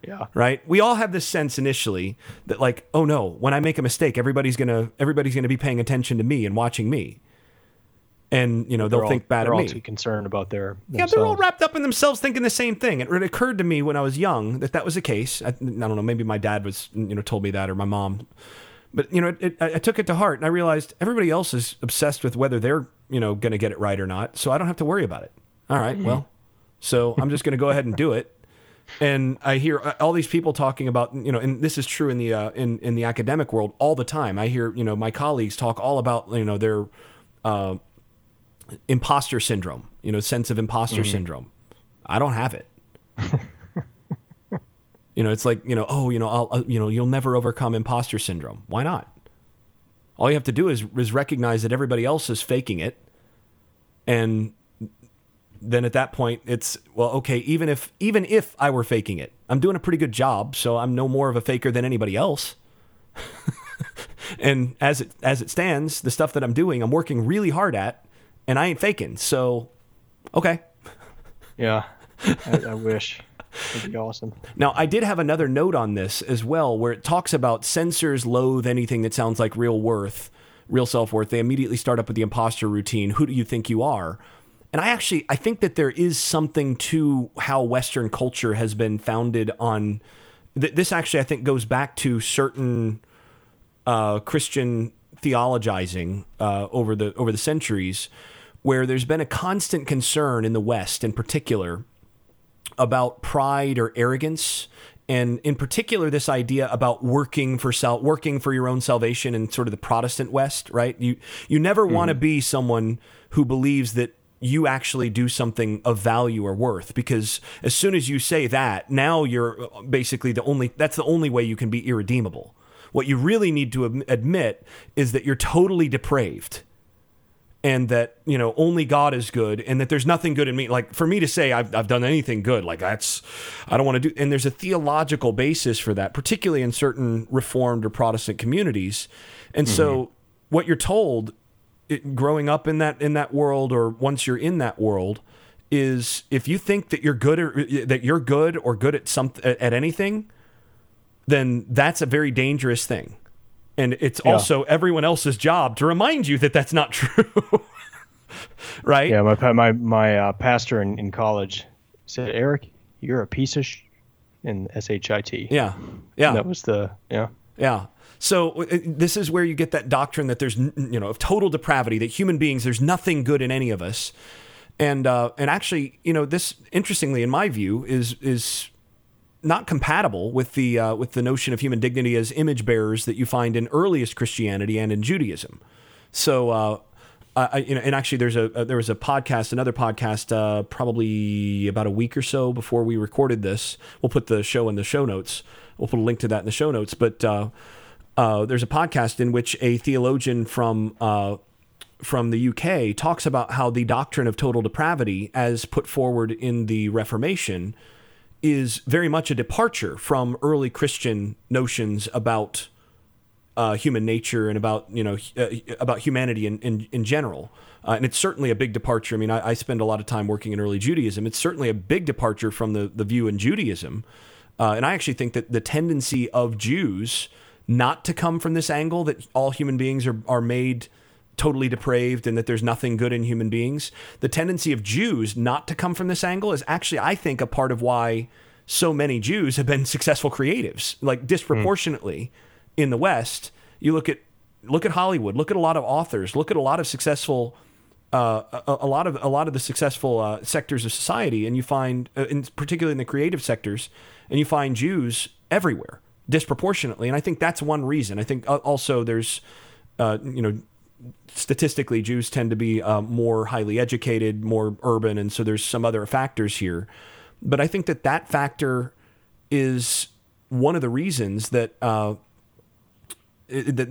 yeah right we all have this sense initially that like oh no when i make a mistake everybody's gonna everybody's gonna be paying attention to me and watching me and you know they'll all, think bad of me. they're all too concerned about their themselves. yeah they're all wrapped up in themselves thinking the same thing it, it occurred to me when i was young that that was the case I, I don't know maybe my dad was you know told me that or my mom but you know, it, it, I took it to heart, and I realized everybody else is obsessed with whether they're you know going to get it right or not. So I don't have to worry about it. All right, mm-hmm. well, so I'm just going to go ahead and do it. And I hear uh, all these people talking about you know, and this is true in the uh, in in the academic world all the time. I hear you know my colleagues talk all about you know their uh, imposter syndrome, you know, sense of imposter mm-hmm. syndrome. I don't have it. You know, it's like you know, oh, you know, I'll, uh, you know, you'll never overcome imposter syndrome. Why not? All you have to do is is recognize that everybody else is faking it, and then at that point, it's well, okay. Even if even if I were faking it, I'm doing a pretty good job, so I'm no more of a faker than anybody else. and as it as it stands, the stuff that I'm doing, I'm working really hard at, and I ain't faking. So, okay. Yeah, I, I wish. That'd be awesome. Now, I did have another note on this as well, where it talks about censors loathe anything that sounds like real worth, real self worth. They immediately start up with the imposter routine. Who do you think you are? And I actually I think that there is something to how Western culture has been founded on. Th- this actually I think goes back to certain uh, Christian theologizing uh, over the over the centuries, where there's been a constant concern in the West, in particular, about pride or arrogance and in particular this idea about working for sal- working for your own salvation in sort of the Protestant West, right? You you never mm-hmm. want to be someone who believes that you actually do something of value or worth because as soon as you say that, now you're basically the only that's the only way you can be irredeemable. What you really need to admit is that you're totally depraved and that you know only God is good, and that there's nothing good in me. Like for me to say I've I've done anything good, like that's I don't want to do. And there's a theological basis for that, particularly in certain Reformed or Protestant communities. And mm-hmm. so what you're told, it, growing up in that in that world, or once you're in that world, is if you think that you're good or that you're good or good at some at anything, then that's a very dangerous thing and it's yeah. also everyone else's job to remind you that that's not true. right? Yeah, my my my uh, pastor in, in college said, "Eric, you're a piece of sh-, in shit." Yeah, yeah. that was the yeah, yeah. So uh, this is where you get that doctrine that there's you know of total depravity that human beings there's nothing good in any of us, and uh, and actually you know this interestingly in my view is is not compatible with the uh, with the notion of human dignity as image bearers that you find in earliest Christianity and in Judaism. So, uh, I, you know, and actually, there's a, a, there was a podcast, another podcast, uh, probably about a week or so before we recorded this. We'll put the show in the show notes. We'll put a link to that in the show notes. But uh, uh, there's a podcast in which a theologian from uh, from the UK talks about how the doctrine of total depravity, as put forward in the Reformation, is very much a departure from early Christian notions about uh, human nature and about you know uh, about humanity in in, in general. Uh, and it's certainly a big departure. I mean, I, I, spend a lot of time working in early Judaism. It's certainly a big departure from the the view in Judaism. Uh, and I actually think that the tendency of Jews not to come from this angle that all human beings are are made totally depraved and that there's nothing good in human beings. The tendency of Jews not to come from this angle is actually, I think, a part of why so many Jews have been successful creatives, like disproportionately mm. in the West. You look at look at Hollywood, look at a lot of authors, look at a lot of successful uh, a, a, lot of a lot of the successful uh, sectors of society, and you find, uh, in, particularly in the creative sectors, and you find Jews everywhere disproportionately. And I think that's one reason. I think uh, also there's, uh, you know, statistically Jews tend to be uh, more highly educated, more urban, and so there's some other factors here. But I think that that factor is one of the reasons that that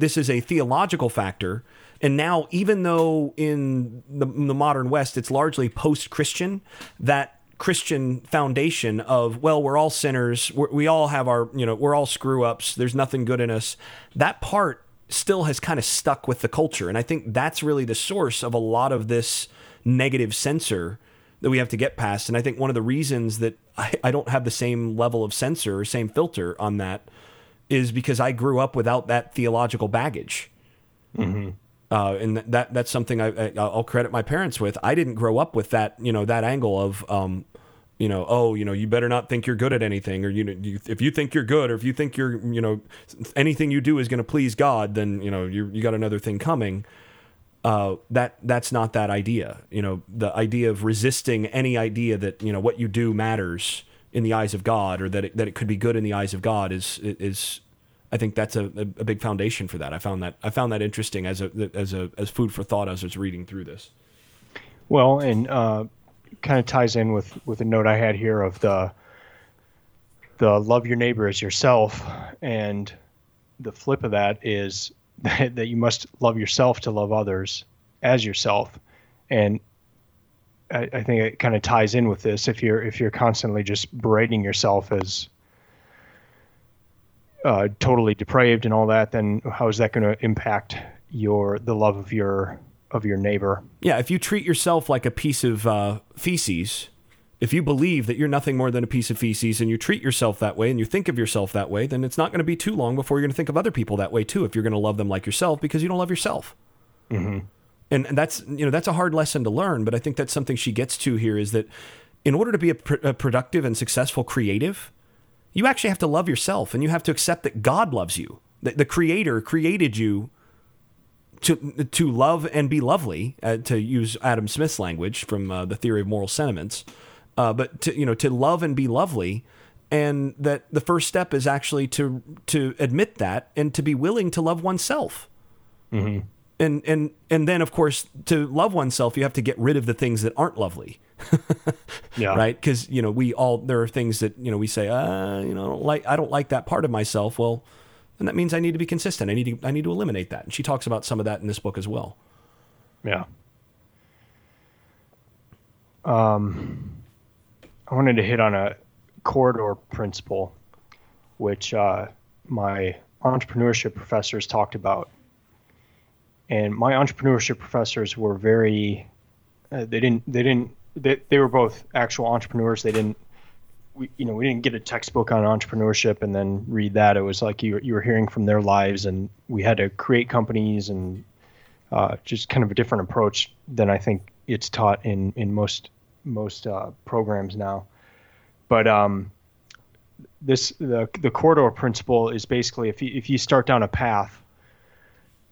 this is a theological factor and now, even though in the, in the modern West it's largely post Christian, that Christian foundation of, well, we're all sinners, we're, we all have our, you know, we're all screw ups, there's nothing good in us, that part still has kind of stuck with the culture. And I think that's really the source of a lot of this negative censor that we have to get past. And I think one of the reasons that I, I don't have the same level of censor or same filter on that is because I grew up without that theological baggage. Mm-hmm. Uh, and that that's something I, I will credit my parents with. I didn't grow up with that you know that angle of um, you know oh you know you better not think you're good at anything or you know you, if you think you're good or if you think you're you know anything you do is going to please God then you know you you got another thing coming. Uh, that that's not that idea. You know the idea of resisting any idea that you know what you do matters in the eyes of God or that it, that it could be good in the eyes of God is is I think that's a, a, a, big foundation for that. I found that I found that interesting as a as a as food for thought as I was reading through this. Well, and uh, kind of ties in with with a note I had here of the the love your neighbor as yourself, and the flip of that is that, that you must love yourself to love others as yourself, and I, I think it kind of ties in with this. If you're if you're constantly just berating yourself as uh, totally depraved and all that, then how is that going to impact your the love of your of your neighbor? Yeah, if you treat yourself like a piece of uh, feces, if you believe that you're nothing more than a piece of feces and you treat yourself that way and you think of yourself that way, then it's not going to be too long before you're going to think of other people that way too. If you're going to love them like yourself because you don't love yourself. Mm-hmm. And, and that's you know that's a hard lesson to learn, but I think that's something she gets to here is that in order to be a, pr- a productive and successful creative, you actually have to love yourself and you have to accept that God loves you. That the creator created you to to love and be lovely, uh, to use Adam Smith's language from uh, the theory of moral sentiments. Uh, but to you know to love and be lovely, and that the first step is actually to to admit that and to be willing to love oneself. Mm-hmm. And and and then of course to love oneself, you have to get rid of the things that aren't lovely. yeah. Right. Because you know we all there are things that you know we say uh you know I don't like I don't like that part of myself. Well, and that means I need to be consistent. I need to I need to eliminate that. And she talks about some of that in this book as well. Yeah. Um, I wanted to hit on a corridor principle, which uh, my entrepreneurship professors talked about. And my entrepreneurship professors were very, uh, they didn't, they didn't they, they were both actual entrepreneurs. They didn't, we, you know, we didn't get a textbook on entrepreneurship and then read that. It was like you, you were hearing from their lives, and we had to create companies and uh, just kind of a different approach than I think it's taught in in most most uh, programs now. But um, this the the corridor principle is basically if you if you start down a path,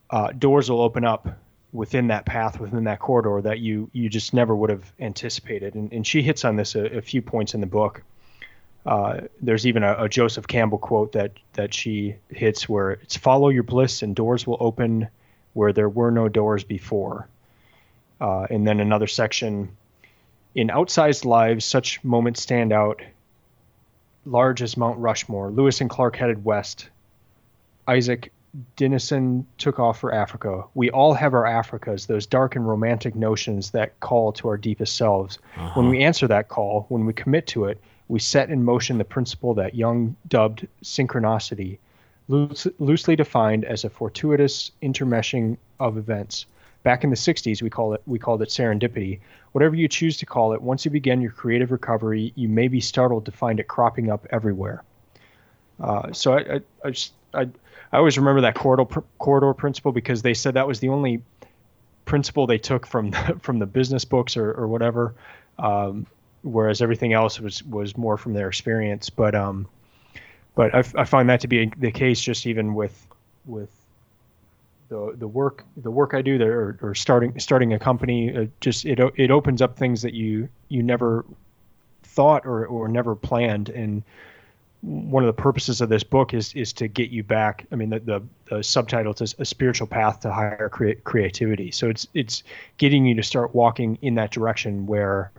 uh, doors will open up within that path, within that corridor that you you just never would have anticipated. And, and she hits on this a, a few points in the book. Uh, there's even a, a, Joseph Campbell quote that that she hits where it's follow your bliss and doors will open where there were no doors before. Uh, and then another section in outsized lives, such moments stand out. Large as Mount Rushmore, Lewis and Clark headed west. Isak Dinesen took off for Africa. We all have our Africas, those dark and romantic notions that call to our deepest selves. Uh-huh. When we answer that call, when we commit to it, we set in motion the principle that Jung dubbed synchronicity, loose, loosely defined as a fortuitous intermeshing of events. Back in the 60s, we call it we called it serendipity. Whatever you choose to call it, once you begin your creative recovery, you may be startled to find it cropping up everywhere. Uh, so I, I, I just I I always remember that corridor corridor principle because they said that was the only principle they took from the, from the business books or, or whatever. Um, whereas everything else was was more from their experience. But um, but I, I find that to be the case just even with with the the work the work I do there or, or starting starting a company. Uh, just it it opens up things that you you never thought or or never planned and one of the purposes of this book is is to get you back. I mean, the the, the subtitle is a spiritual path to higher crea- creativity. So it's it's getting you to start walking in that direction where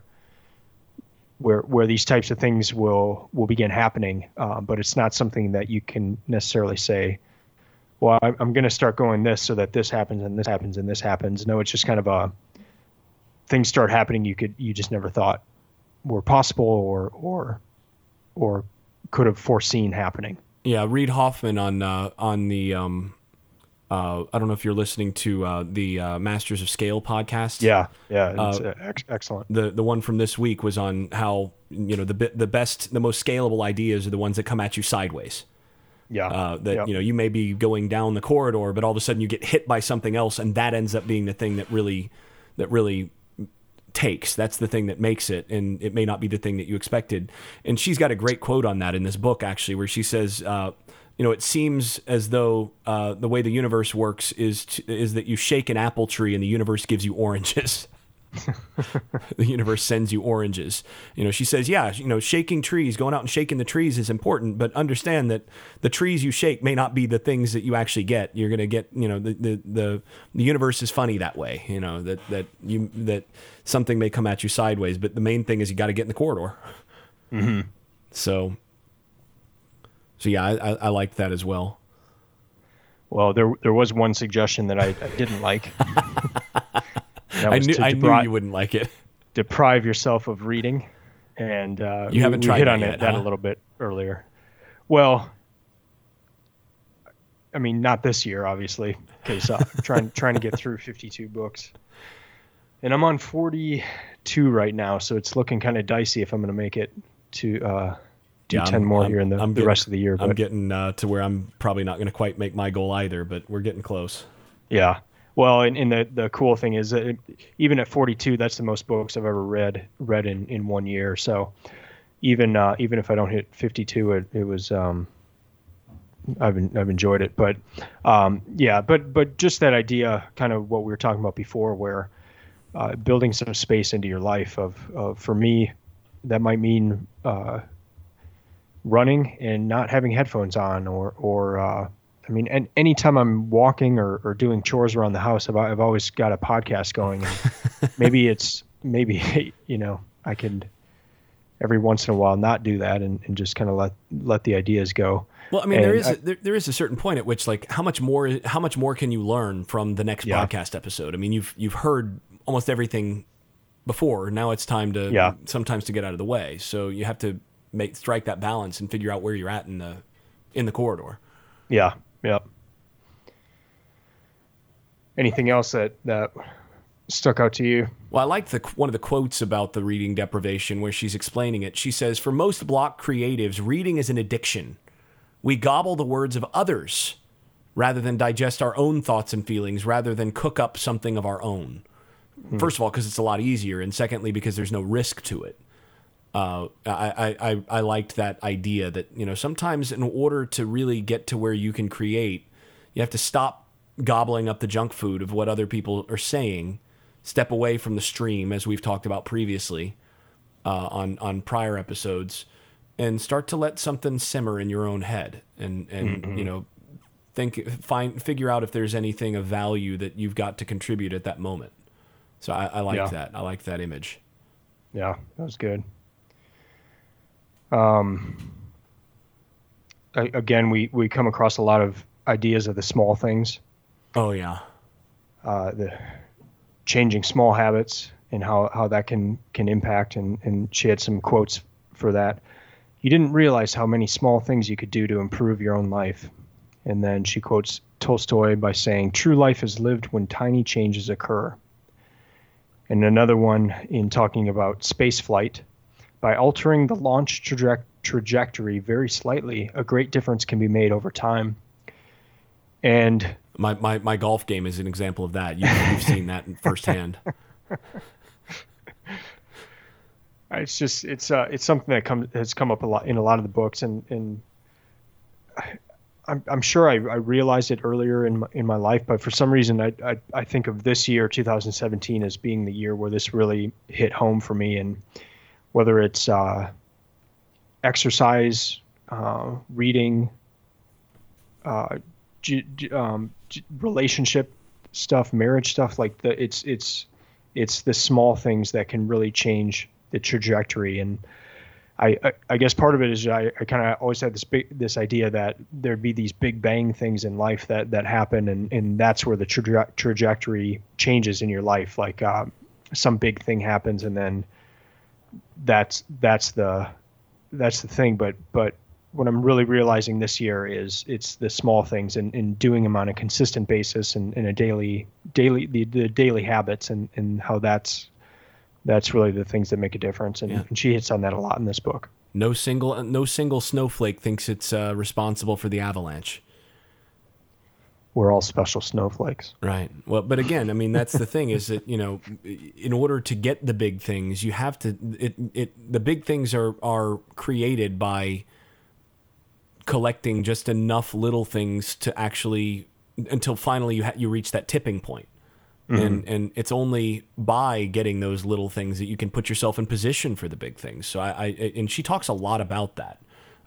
where where these types of things will will begin happening. Uh, but it's not something that you can necessarily say. Well, I'm, I'm going to start going this so that this happens and this happens and this happens. No, it's just kind of a things start happening you could you just never thought were possible or or or could have foreseen happening. Yeah, Reid Hoffman on uh, on the um, uh, I don't know if you're listening to uh, the uh, Masters of Scale podcast. Yeah, yeah, it's uh, ex- excellent. The the one from this week was on how you know the the best the most scalable ideas are the ones that come at you sideways. Yeah, uh, that yep. you know you may be going down the corridor, but all of a sudden you get hit by something else, and that ends up being the thing that really that really takes. That's the thing that makes it, and it may not be the thing that you expected. And she's got a great quote on that in this book, actually, where she says, uh, "You know, it seems as though uh, the way the universe works is is that you shake an apple tree and the universe gives you oranges." the universe sends you oranges. You know, she says, yeah, you know, shaking trees, going out and shaking the trees is important, but understand that the trees you shake may not be the things that you actually get. You're going to get, you know, the, the, the, the universe is funny that way, you know, that, that you, that something may come at you sideways, but the main thing is you got to get in the corridor. Mm-hmm. So, so yeah, I, I, liked that as well. Well, there, there was one suggestion that I, I didn't like. I knew, I knew you wouldn't like it. Deprive yourself of reading, and uh, you haven't tried we hit on yet, it, that huh? a little bit earlier. Well, I mean, not this year, obviously, because I'm trying trying to get through 52 books, and I'm on 42 right now, so it's looking kind of dicey if I'm going to make it to uh, do Yeah, 10 I'm- more I'm- here in the, I'm the getting- rest of the year. But. I'm getting uh, to where I'm probably not going to quite make my goal either, but we're getting close. Yeah. Well, and, and the, the cool thing is that it, even at 42, that's the most books I've ever read read in, in one year. So even uh, even if I don't hit 52, it, it was um, I've I've enjoyed it. But um, yeah, but but just that idea, kind of what we were talking about before, where uh, building some space into your life of, of for me, that might mean uh, running and not having headphones on, or or uh, I mean, and anytime I'm walking or, or doing chores around the house, I've, I've always got a podcast going. Maybe it's maybe you know I can every once in a while not do that and, and just kind of let let the ideas go. Well, I mean, there And is I- a, there, there is a certain point at which, like, how much more how much more can you learn from the next Yeah. podcast episode? I mean, you've you've heard almost everything before. Now it's time to Yeah. sometimes to get out of the way. So you have to make strike that balance and figure out where you're at in the in the corridor. Yeah, yeah. Anything else that that stuck out to you? Well, I like the one of the quotes about the reading deprivation where she's explaining it. She says, "For most block creatives, reading is an addiction. We gobble the words of others rather than digest our own thoughts and feelings, rather than cook up something of our own. Hmm. First of all, because it's a lot easier, and secondly, because there's no risk to it. Uh, I, I, I, liked that idea that you know sometimes in order to really get to where you can create, you have to stop gobbling up the junk food of what other people are saying, step away from the stream as we've talked about previously uh, on on prior episodes, and start to let something simmer in your own head, and and you know think find figure out if there's anything of value that you've got to contribute at that moment. So I, I like Yeah. that. I like that image. Yeah, that was good. Um, again, we we come across a lot of ideas of the small things, Oh yeah. uh, the changing small habits, and how how that can can impact. And and she had some quotes for that. You didn't realize how many small things you could do to improve your own life. And then she quotes Tolstoy by saying, "True life is lived when tiny changes occur." And another one in talking about space flight, by altering the launch traje- trajectory very slightly, a great difference can be made over time. And My, my, my golf game is an example of that. You, you've seen that firsthand. It's just it's uh it's something that comes has come up a lot in a lot of the books and and I'm, I'm sure I, I realized it earlier in my, in my life, but for some reason I, I, I think of this year 2017 as being the year where this really hit home for me and whether it's uh, exercise, uh, reading, uh, g- g- um, g- relationship stuff, marriage stuff, like the it's it's it's the small things that can really change the trajectory. And I, I, I guess part of it is I, I kind of always had this big this idea that there'd be these big bang things in life that that happen, and and that's where the traje- trajectory changes in your life. Like uh, some big thing happens, and then that's that's the that's the thing. But but what I'm really realizing this year is it's the small things and, and doing them on a consistent basis and in a daily daily the, the daily habits and, and how that's that's really the things that make a difference and, Yeah. and she hits on that a lot in this book No single no single snowflake thinks it's uh, responsible for the avalanche. We're all special snowflakes Right. Well, but again, I mean, that's the thing is that you know, in order to get the big things, you have to. It it the big things are are created by collecting just enough little things to actually until finally you ha- you reach that tipping point. And and it's only by getting those little things that you can put yourself in position for the big things. So I, I and she talks a lot about that,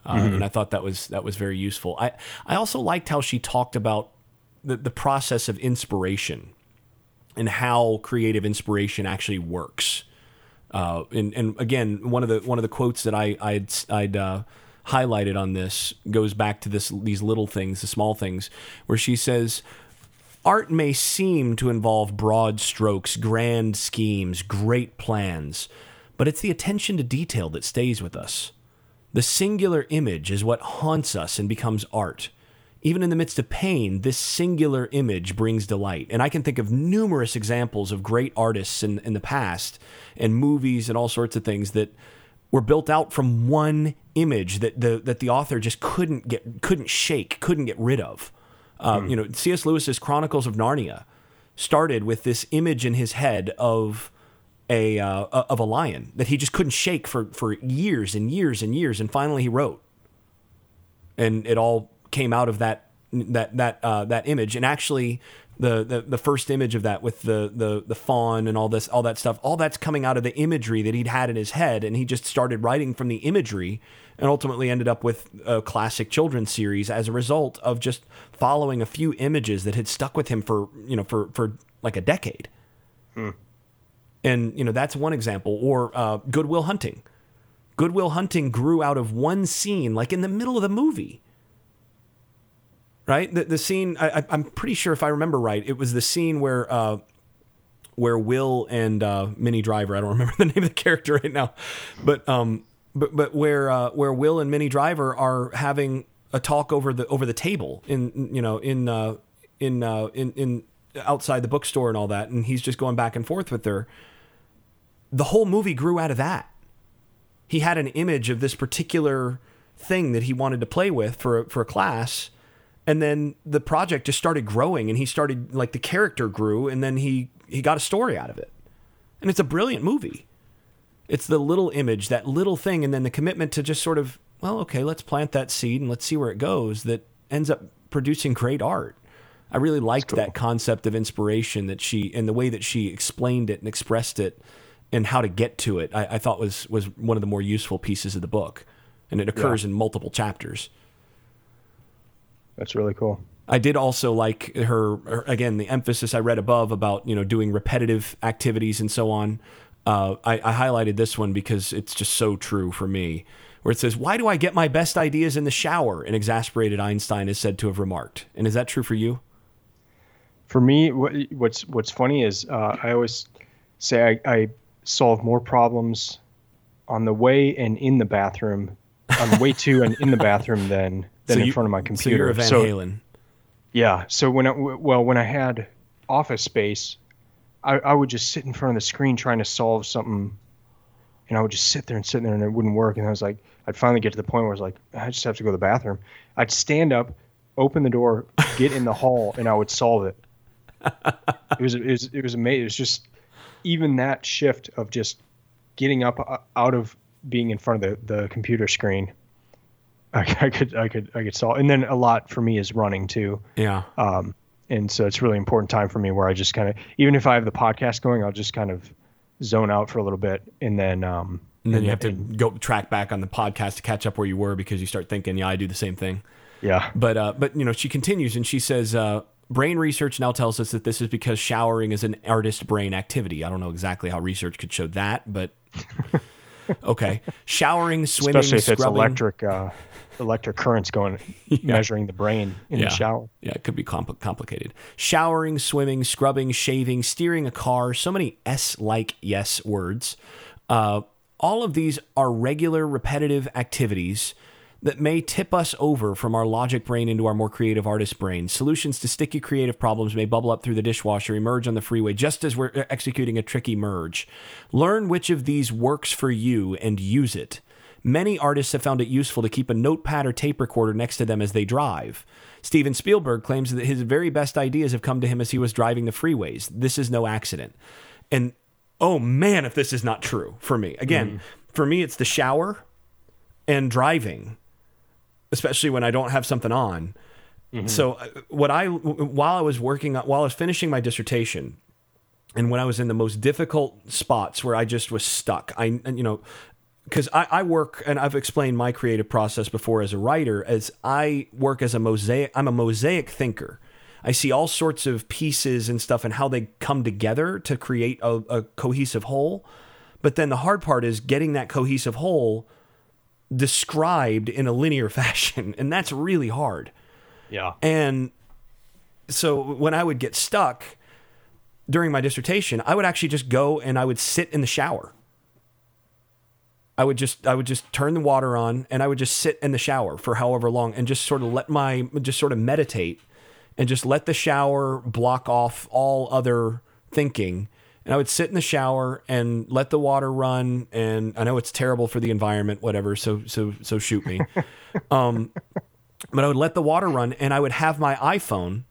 uh, and I thought that was that was very useful. I I also liked how she talked about the, the process of inspiration and how creative inspiration actually works. Uh, and, and again, one of the one of the quotes that I I'd, I'd uh, highlighted on this goes back to this these little things, the small things, where she says, "Art may seem to involve broad strokes, grand schemes, great plans, but it's the attention to detail that stays with us. The singular image is what haunts us and becomes art." Even in the midst of pain, this singular image brings delight. And I can think of numerous examples of great artists in, in the past and movies and all sorts of things that were built out from one image that the that the author just couldn't get couldn't shake, couldn't get rid of. Um, You know, C.S. Lewis's Chronicles of Narnia started with this image in his head of a uh, of a lion that he just couldn't shake for for years and years and years, and finally he wrote and it all came out of that that that uh, that image. And actually, the, the the first image of that with the the the fawn and all this all that stuff, all that's coming out of the imagery that he'd had in his head, and he just started writing from the imagery, and ultimately ended up with a classic children's series as a result of just following a few images that had stuck with him for you know for for like a decade. And you know that's one example, or uh, Good Will Hunting. Good Will Hunting grew out of one scene, like in the middle of the movie. Right, the the scene. I, I'm pretty sure if I remember right, it was the scene where uh, where Will and uh, Minnie Driver. I don't remember the name of the character right now, but um, but but where uh, where Will and Minnie Driver are having a talk over the over the table in you know in uh, in uh, in in outside the bookstore and all that, and he's just going back and forth with her. The whole movie grew out of that he had an image of this particular thing that he wanted to play with for for a class and then the project just started growing and he started like the character grew and then he he got a story out of it. And it's a brilliant movie. It's the little image that little thing and then the commitment to just sort of well okay let's plant that seed and let's see where it goes that ends up producing great art. I really liked cool. that concept of inspiration that she and the way that she explained it and expressed it and how to get to it i, I thought was was one of the more useful pieces of the book. And it occurs in multiple chapters that's really cool I did also like her, her again the emphasis I read above about you know doing repetitive activities and so on. Uh, I, I highlighted this one because it's just so true for me. Where it says, "Why do I get my best ideas in the shower?" An exasperated Einstein is said to have remarked. And is that true for you? for me what, what's what's funny is uh, i always say I, I solve more problems on the way and in the bathroom on the way to and in the bathroom than than So in you- front of my So computer you're a Van So- Halen. Yeah. So when I, well, when I had office space, I, I would just sit in front of the screen trying to solve something, and I would just sit there and sit there, and it wouldn't work. And I was like, I'd finally get to the point where I was like, I just have to go to the bathroom. I'd stand up, open the door, get in the hall, and I would solve it. It was it was it was amazing. It was just even that shift of just getting up uh, out of being in front of the, the computer screen. I, I could I could I could solve, and then a lot for me is running too. Yeah. Um, and so it's really important time for me where I just kind of even if I have the podcast going, I'll just kind of zone out for a little bit, and then um, and then you have to go track back on the podcast to catch up where you were because you start thinking, yeah, I do the same thing. Yeah. But uh, but you know, she continues and she says, uh, brain research now tells us that this is because showering is an artist brain activity. I don't know exactly how research could show that, but okay. Showering, swimming, especially if scrubbing. it's electric. Uh, electric currents going measuring the brain in yeah. the shower. Yeah, it could be compl- complicated. Showering, swimming, scrubbing, shaving, steering a car, so many S like yes words. Uh, all of these are regular, repetitive activities that may tip us over from our logic brain into our more creative artist brain. Solutions to sticky creative problems may bubble up through the dishwasher, emerge on the freeway just as we're executing a tricky merge. Learn which of these works for you and use it. Many artists have found it useful to keep a notepad or tape recorder next to them as they drive. Steven Spielberg claims that his very best ideas have come to him as he was driving the freeways. This is no accident. And oh man, if this is not true for me. Again, mm. for me, it's the shower and driving, especially when I don't have something on. Mm-hmm. So, uh, what I, while I was working, while I was finishing my dissertation, and when I was in the most difficult spots where I just was stuck, I, you know, because I, I, work and I've explained my creative process before as a writer as I work as a mosaic I'm a mosaic thinker. I see all sorts of pieces and stuff and how they come together to create a, a cohesive whole. But then the hard part is getting that cohesive whole described in a linear fashion. And that's really hard. Yeah. And so when I would get stuck during my dissertation, I would actually just go and I would sit in the shower I would just I would just turn the water on and I would just sit in the shower for however long and just sort of let my just sort of meditate and just let the shower block off all other thinking. And I would sit in the shower and let the water run. And I know it's terrible for the environment, whatever. So so so shoot me. um, but I would let the water run and I would have my iPhone,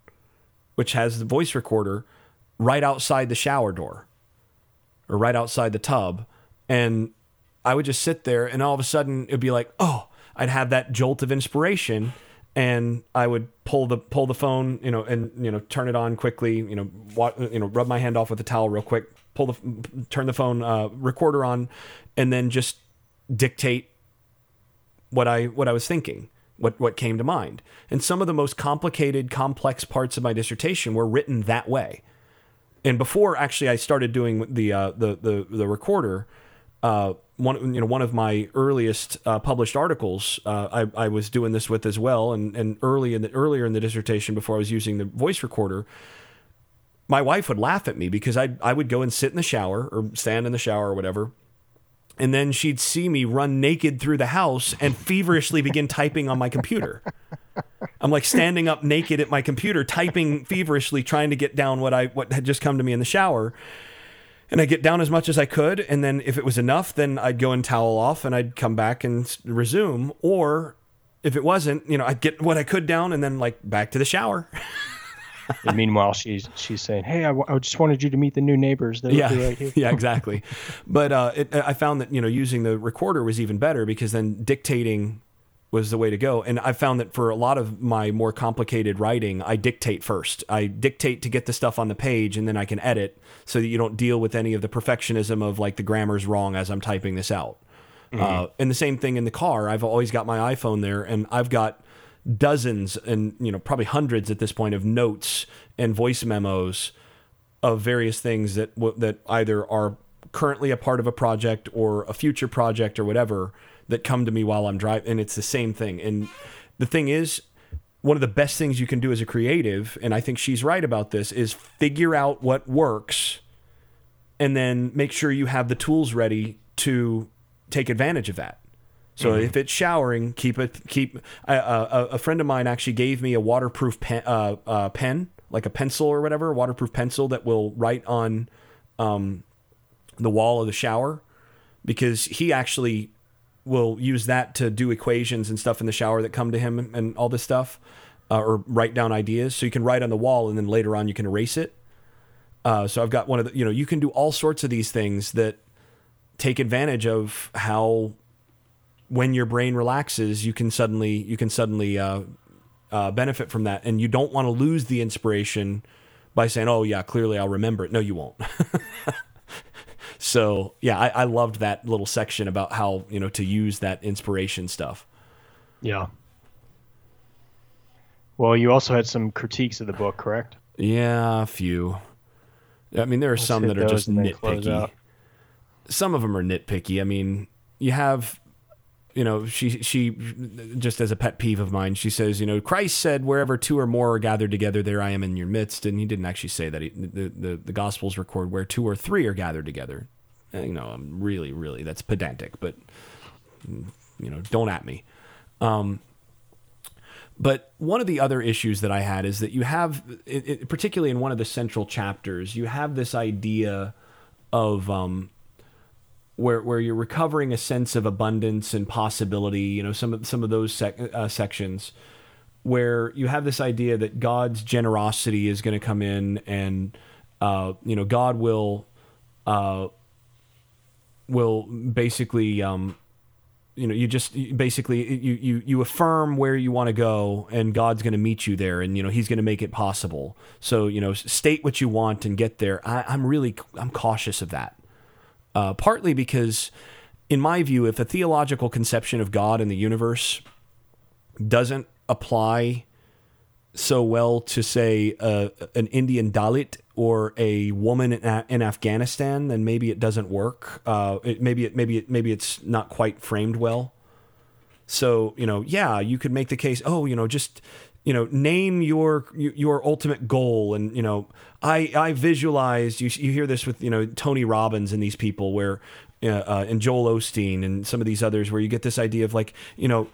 which has the voice recorder, right outside the shower door or right outside the tub. And I would just sit there and all of a sudden it'd be like, oh, I'd have that jolt of inspiration and I would pull the pull the phone, you know, and you know, turn it on quickly, you know, you know, rub my hand off with a towel real quick, pull the turn the phone uh, recorder on, and then just dictate what I what I was thinking, what what came to mind. And some of the most complicated, complex parts of my dissertation were written that way. And before actually I started doing the uh, the the the recorder, uh, one you know one of my earliest uh, published articles uh, I, I was doing this with as well. And and early in the earlier in the dissertation before I was using the voice recorder my wife would laugh at me because I I would go and sit in the shower or stand in the shower or whatever. And then she'd see me run naked through the house and feverishly begin typing on my computer. I'm like standing up naked at my computer typing feverishly trying to get down what I what had just come to me in the shower and I get down as much as I could, and then if it was enough, then I'd go and towel off, and I'd come back and resume. Or if it wasn't, you know, I'd get what I could down, and then like back to the shower. and meanwhile, she's she's saying, "Hey, I, w- I just wanted you to meet the new neighbors. They're yeah, right here." yeah, exactly. But uh, it, I found that you know using the recorder was even better because then dictating was the way to go. And I found that for a lot of my more complicated writing, I dictate first. I dictate to get the stuff on the page and then I can edit so that you don't deal with any of the perfectionism of like the grammar's wrong as I'm typing this out. Mm-hmm. Uh, and the same thing in the car. I've always got my iPhone there and I've got dozens and, you know, probably hundreds at this point of notes and voice memos of various things that, that either are currently a part of a project or a future project or whatever that come to me while I'm driving, and it's the same thing. And the thing is, one of the best things you can do as a creative, and I think she's right about this, is figure out what works, and then make sure you have the tools ready to take advantage of that. So mm-hmm. if it's showering, keep it keep. Uh, a, a, friend of mine actually gave me a waterproof pen, uh, uh, pen, like a pencil or whatever, a waterproof pencil that will write on um, the wall of the shower, because he actually will use that to do equations and stuff in the shower that come to him and all this stuff, uh, or write down ideas. So you can write on the wall and then later on you can erase it. Uh, so I've got one of the, you know, you can do all sorts of these things that take advantage of how when your brain relaxes, you can suddenly you can suddenly uh, uh, benefit from that, and you don't want to lose the inspiration by saying, "Oh yeah, clearly I'll remember it." No, you won't. so yeah, I, I loved that little section about how you know to use that inspiration stuff. Yeah. Well, you also had some critiques of the book, correct? Yeah, a few. I mean, there are some that are just those and then close nitpicky. Some of them are nitpicky. I mean, you have, you know, she she just as a pet peeve of mine, she says, you know, Christ said, "Wherever two or more are gathered together, there I am in your midst," and he didn't actually say that. He, the, the the Gospels record where two or three are gathered together. And, you know, I'm really, really that's pedantic, but you know, don't at me. Um, but one of the other issues that I had is that you have, it, it, particularly in one of the central chapters, you have this idea of um, where where you're recovering a sense of abundance and possibility. You know, some of some of those sec- uh, sections where you have this idea that God's generosity is going to come in, and uh, you know, God will uh, will basically um, you know you just basically you you you affirm where you want to go and god's going to meet you there and you know he's going to make it possible so you know state what you want and get there I, i'm really i'm cautious of that uh, partly because in my view if a theological conception of god and the universe doesn't apply so well to say uh, an Indian Dalit or a woman in, in Afghanistan, then maybe it doesn't work. Uh, it, maybe it maybe it maybe it's not quite framed well. So you know, yeah, you could make the case. Oh, you know, just you know, name your your ultimate goal, and you know, I I visualized. You you hear this with you know Tony Robbins and these people where. Uh, uh, and Joel Osteen and some of these others, where you get this idea of like, you know,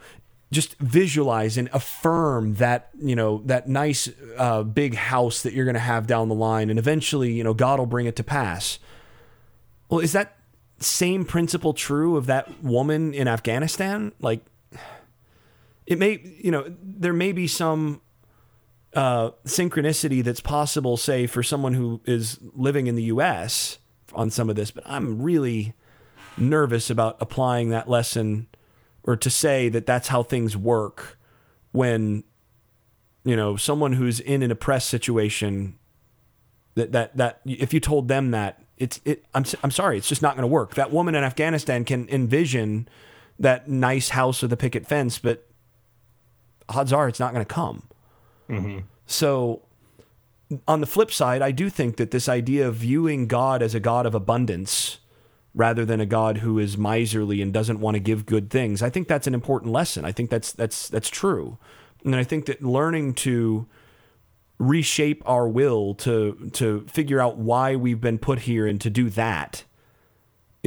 just visualize and affirm that you know that nice uh, big house that you're going to have down the line, and eventually, you know, God will bring it to pass. Well, is that same principle true of that woman in Afghanistan? Like, it may, you know, there may be some uh, synchronicity that's possible, say, for someone who is living in the U.S. on some of this, but I'm really nervous about applying that lesson or to say that that's how things work when you know someone who's in an oppressed situation that that that if you told them that it's it I'm I'm sorry it's just not going to work that woman in Afghanistan can envision that nice house with a picket fence but odds are it's not going to come mm-hmm. so on the flip side I do think that this idea of viewing God as a God of abundance rather than a God who is miserly and doesn't want to give good things. I think that's an important lesson. I think that's that's that's true. And I think that learning to reshape our will to to figure out why we've been put here and to do that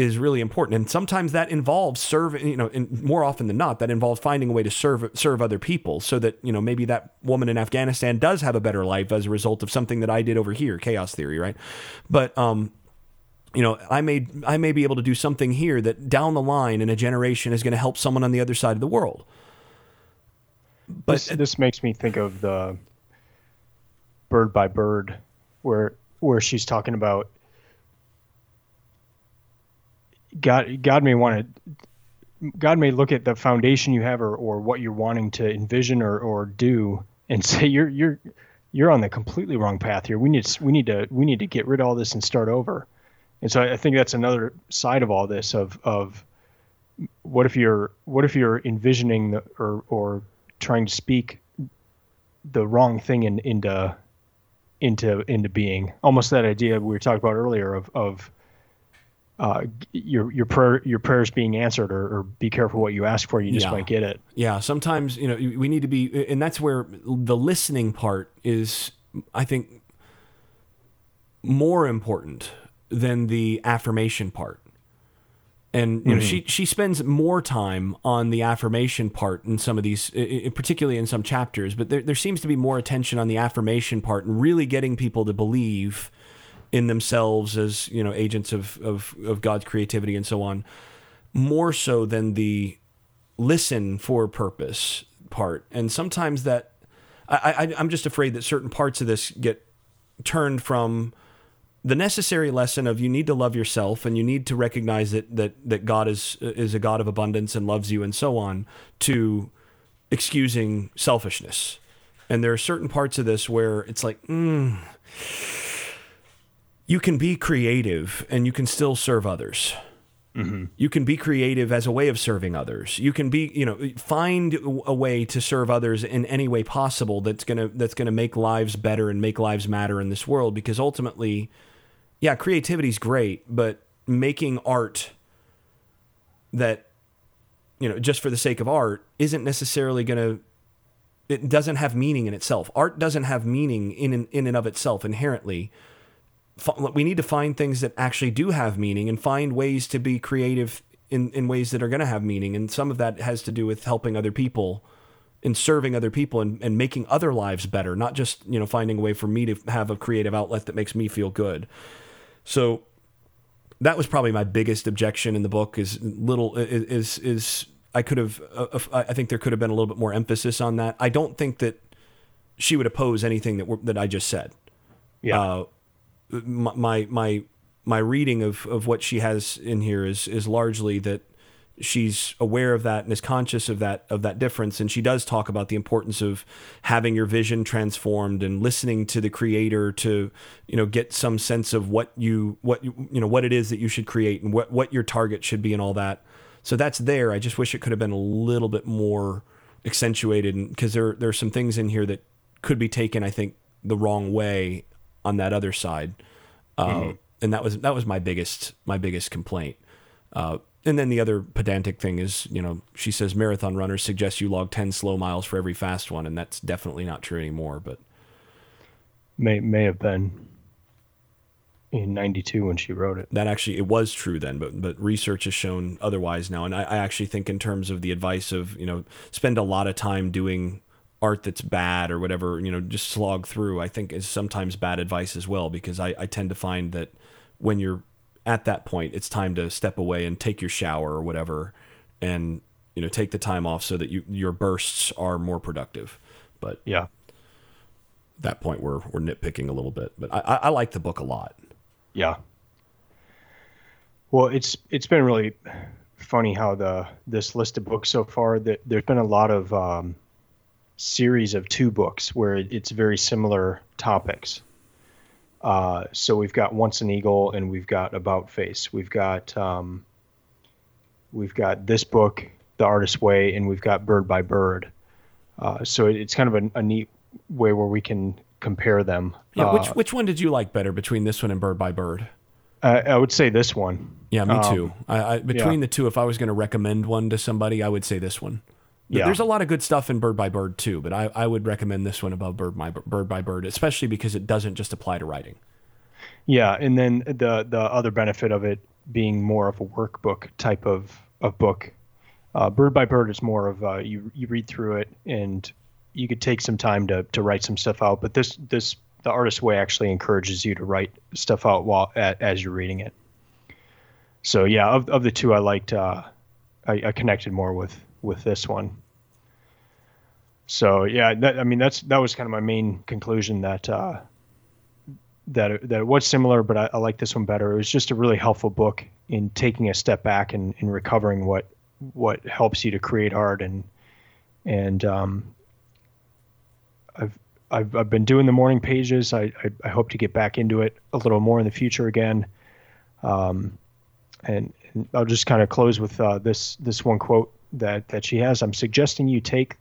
is really important. And sometimes that involves serving, you know, more often than not, that involves finding a way to serve serve other people so that, you know, maybe that woman in Afghanistan does have a better life as a result of something that I did over here, chaos theory, right? But um you know, I may I may be able to do something here that down the line in a generation is going to help someone on the other side of the world. But this, this makes me think of the bird by bird where where she's talking about God God may want to God may look at the foundation you have or, or what you're wanting to envision or, or do and say you're you're you're on the completely wrong path here. We need we need to we need to get rid of all this and start over. And so I think that's another side of all this of of what if you're what if you're envisioning the, or or trying to speak the wrong thing in, into into into being almost that idea we were talking about earlier of of uh, your your prayer your prayers being answered or, or be careful what you ask for you just Yeah. might get it Yeah, sometimes you know we need to be, and that's where the listening part is, I think, more important than the affirmation part. And you know, she she spends more time on the affirmation part in some of these, particularly in some chapters. But there there seems to be more attention on the affirmation part and really getting people to believe in themselves as you know agents of of, of God's creativity and so on, more so than the listen for purpose part. And sometimes that I, I I'm just afraid that certain parts of this get turned from the necessary lesson of you need to love yourself and you need to recognize that that that God is is a God of abundance and loves you and so on to excusing selfishness. And there are certain parts of this where it's like, mm, you can be creative and you can still serve others. Mm-hmm. You can be creative as a way of serving others. You can be, you know, find a way to serve others in any way possible that's gonna that's gonna make lives better and make lives matter in this world. Because ultimately, yeah, creativity is great, but making art that you know just for the sake of art isn't necessarily going to it doesn't have meaning in itself art doesn't have meaning in in and of itself inherently we need to find things that actually do have meaning and find ways to be creative in, in ways that are going to have meaning and some of that has to do with helping other people and serving other people and, and making other lives better not just you know finding a way for me to have a creative outlet that makes me feel good so that was probably my biggest objection in the book is little is is I could have uh, uh I think there could have been a little bit more emphasis on that. I don't think that she would oppose anything that that I just said. Yeah. Uh, my my my reading of of what she has in here is is largely that she's aware of that and is conscious of that of that difference. And she does talk about the importance of having your vision transformed and listening to the creator to you know get some sense of what you what you, you know what it is that you should create and what what your target should be and all that. So that's there. I just wish it could have been a little bit more accentuated because there there are some things in here that could be taken i think the wrong way on that other side uh, mm-hmm. and that was that was my biggest my biggest complaint uh, and then the other pedantic thing is, you know, she says marathon runners suggest you log 10 slow miles for every fast one, and that's definitely not true anymore, but may may have been in 92 when she wrote it. That actually it was true then, but but research has shown otherwise now, and I, I actually think in terms of the advice of, you know, spend a lot of time doing art that's bad or whatever, you know, just slog through, I think is sometimes bad advice as well, because I, I tend to find that when you're at that point, it's time to step away and take your shower or whatever, and you know take the time off so that you your bursts are more productive. But yeah, that point we're we're nitpicking a little bit, but I, I, I like the book a lot. Yeah. Well, it's it's been really funny how the this list of books so far that there's been a lot of um, series of two books where it's very similar topics. Uh, so we've got Once an Eagle and we've got About Face. We've got um, we've got this book, The Artist's Way, and we've got Bird by Bird. Uh, so it's kind of a, a, neat way where we can compare them. Yeah, which uh, which one did you like better between this one and Bird by Bird? Uh, I would say this one. Yeah, me too. Um, I, I, between yeah. the two, if I was going to recommend one to somebody, I would say this one. Yeah. There's a lot of good stuff in Bird by Bird too, but I, I would recommend this one above Bird by Bird by Bird, especially because it doesn't just apply to writing. Yeah, and then the the other benefit of it being more of a workbook type of of book. Uh, Bird by Bird is more of uh, you you read through it and you could take some time to to write some stuff out. But this this the artist way actually encourages you to write stuff out while at, as you're reading it. So yeah, of of the two, I liked uh, I, I connected more with with this one. So yeah, that, I mean that's that was kind of my main conclusion that uh, that that it was similar, but I, I like this one better. It was just a really helpful book in taking a step back and, and recovering what what helps you to create art and and um, I've, I've I've been doing the morning pages. I, I, I hope to get back into it a little more in the future again. Um, and, and I'll just kind of close with uh, this this one quote that that she has. I'm suggesting you take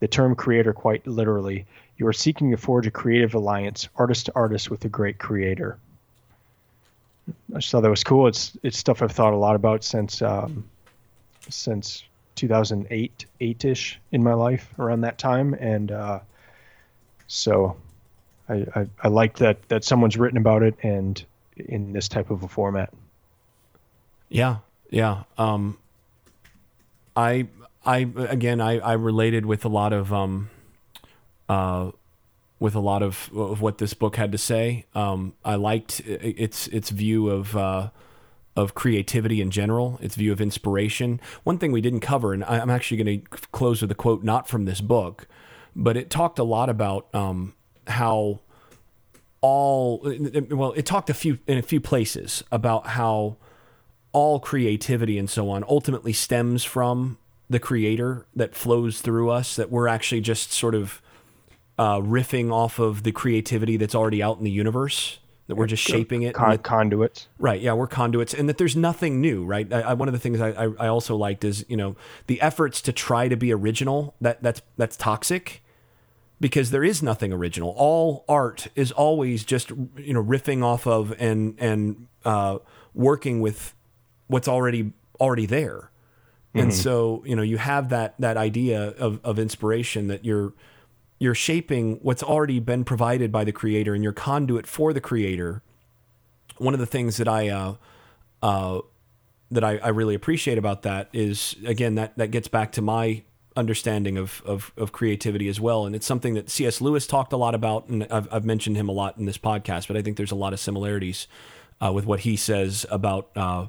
the term creator quite literally. You are seeking to forge a creative alliance, artist to artist, with a great creator. I just thought that was cool. It's it's stuff I've thought a lot about since um, since 2008 eight ish in my life around that time, and uh, so I, I I like that that someone's written about it and in this type of a format. Yeah, yeah. Um, I I again I, I related with a lot of um uh with a lot of, of what this book had to say. Um, I liked its its view of uh, of creativity in general, its view of inspiration. One thing we didn't cover, and I'm actually going to close with a quote not from this book, but it talked a lot about um, how all well, it talked a few in a few places about how all creativity and so on ultimately stems from the creator that flows through us that we're actually just sort of uh, riffing off of the creativity that's already out in the universe that we're just shaping it Con- that- conduits. Right. Yeah, we're conduits, and that there's nothing new. Right. I, I, one of the things I, I, I also liked is you know the efforts to try to be original. That that's that's toxic, because there is nothing original. All art is always just you know riffing off of and and uh, working with what's already already there. And so you know you have that that idea of of inspiration that you're you're shaping what's already been provided by the creator and you're conduit for the creator one of the things that I uh, uh, that I, I really appreciate about that is again that that gets back to my understanding of, of of creativity as well, and it's something that C.S. Lewis talked a lot about, and I've, I've mentioned him a lot in this podcast. But I think there's a lot of similarities uh, with what he says about uh,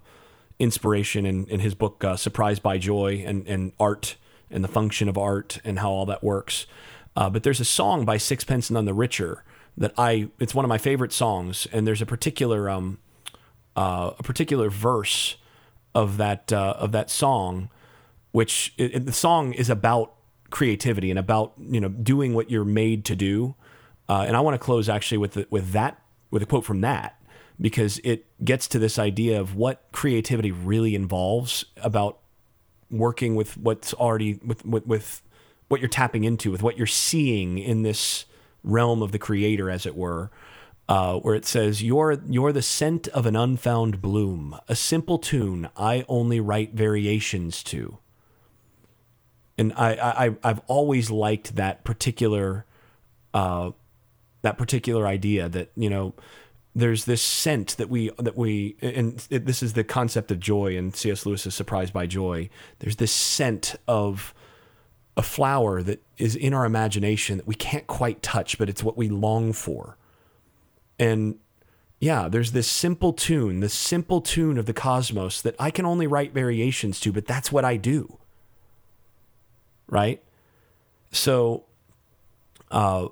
inspiration in, in his book uh, "Surprised by Joy" and and art and the function of art and how all that works. Uh, but there's a song by Sixpence None the Richer that I it's one of my favorite songs, and there's a particular um uh, a particular verse of that uh, of that song, which it, it- the song is about creativity and about you know doing what you're made to do. Uh, and I want to close actually with the, with that with a quote from that because it gets to this idea of what creativity really involves about working with what's already with, with with what you're tapping into with what you're seeing in this realm of the creator as it were uh, where it says you're you're the scent of an unfound bloom a simple tune i only write variations to. And i, I i've always liked that particular uh, that particular idea that you know there's this scent that we that we and it, this is the concept of joy and cs lewis is surprised by joy. There's this scent of a flower that is in our imagination that we can't quite touch but it's what we long for. And yeah there's this simple tune this simple tune of the cosmos that i can only write variations to but that's what i do. Right? So uh,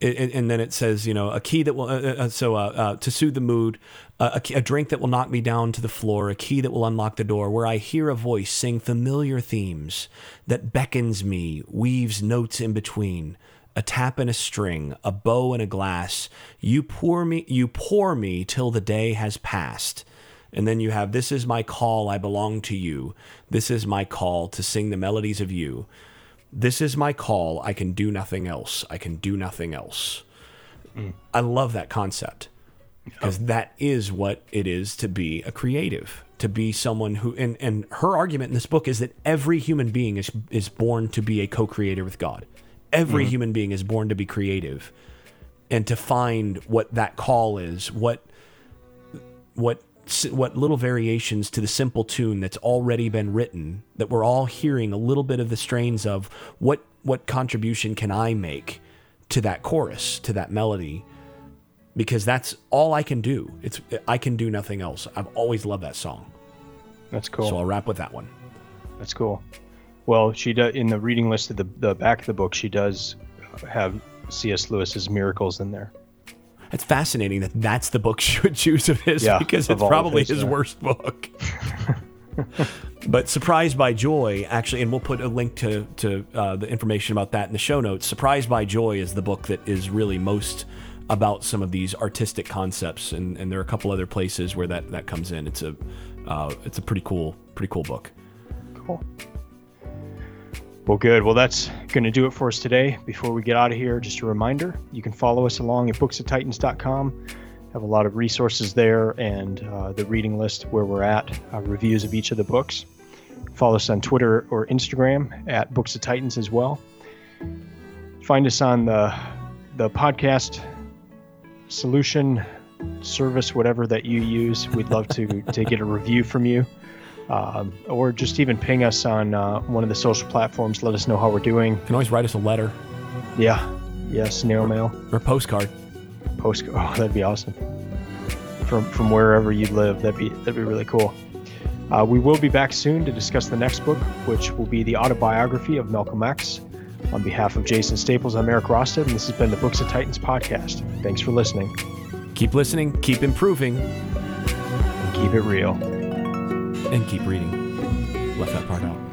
it, and then it says, you know, a key that will, uh, uh, so uh, uh, to soothe the mood, uh, a, a drink that will knock me down to the floor, a key that will unlock the door, where I hear a voice sing familiar themes that beckons me, weaves notes in between, a tap and a string, a bow and a glass. You pour me, you pour me till the day has passed. And then you have, This is my call, I belong to you. This is my call to sing the melodies of you. This is my call. I can do nothing else. I can do nothing else. I love that concept because oh. that is what it is to be a creative, to be someone who, and, and her argument in this book is that every human being is, is born to be a co creator with God. Every mm-hmm. human being is born to be creative and to find what that call is, what what what little variations to the simple tune that's already been written that we're all hearing a little bit of the strains of what what contribution can I make to that chorus to that melody because that's all I can do it's I can do nothing else I've always loved that song That's cool. so I'll wrap with that one That's cool. Well, she does in the reading list of the the back of the book. She does have C.S. Lewis's miracles in there. It's fascinating that that's the book she would choose of his Yeah, because it's probably his, his worst book. But surprised by joy actually and we'll put a link to to uh, the information about that in the show notes. Surprised by joy is the book that is really most about some of these artistic concepts and, and there are a couple other places where that that comes in. It's a uh, it's a pretty cool pretty cool book. Cool. Well, good. Well, that's going to do it for us today. Before we get out of here, just a reminder you can follow us along at booksoftitans.com. Have a lot of resources there and uh, the reading list where we're at, uh, reviews of each of the books. Follow us on Twitter or Instagram at Books of Titans as well. Find us on the the podcast solution service, whatever that you use. We'd love to to get a review from you um, or just even ping us on uh, one of the social platforms. Let us know how we're doing. you can always write us a letter Yeah, yeah, snail mail, or a postcard. Oh, that'd be awesome. From from wherever you live, that'd be that'd be really cool. Uh, we will be back soon to discuss the next book, which will be the autobiography of Malcolm X. On behalf of Jason Staples, I'm Eric Rosted, and this has been the Books of Titans podcast. Thanks for listening. Keep listening, keep improving, Keep it real. And keep reading. Left that part out.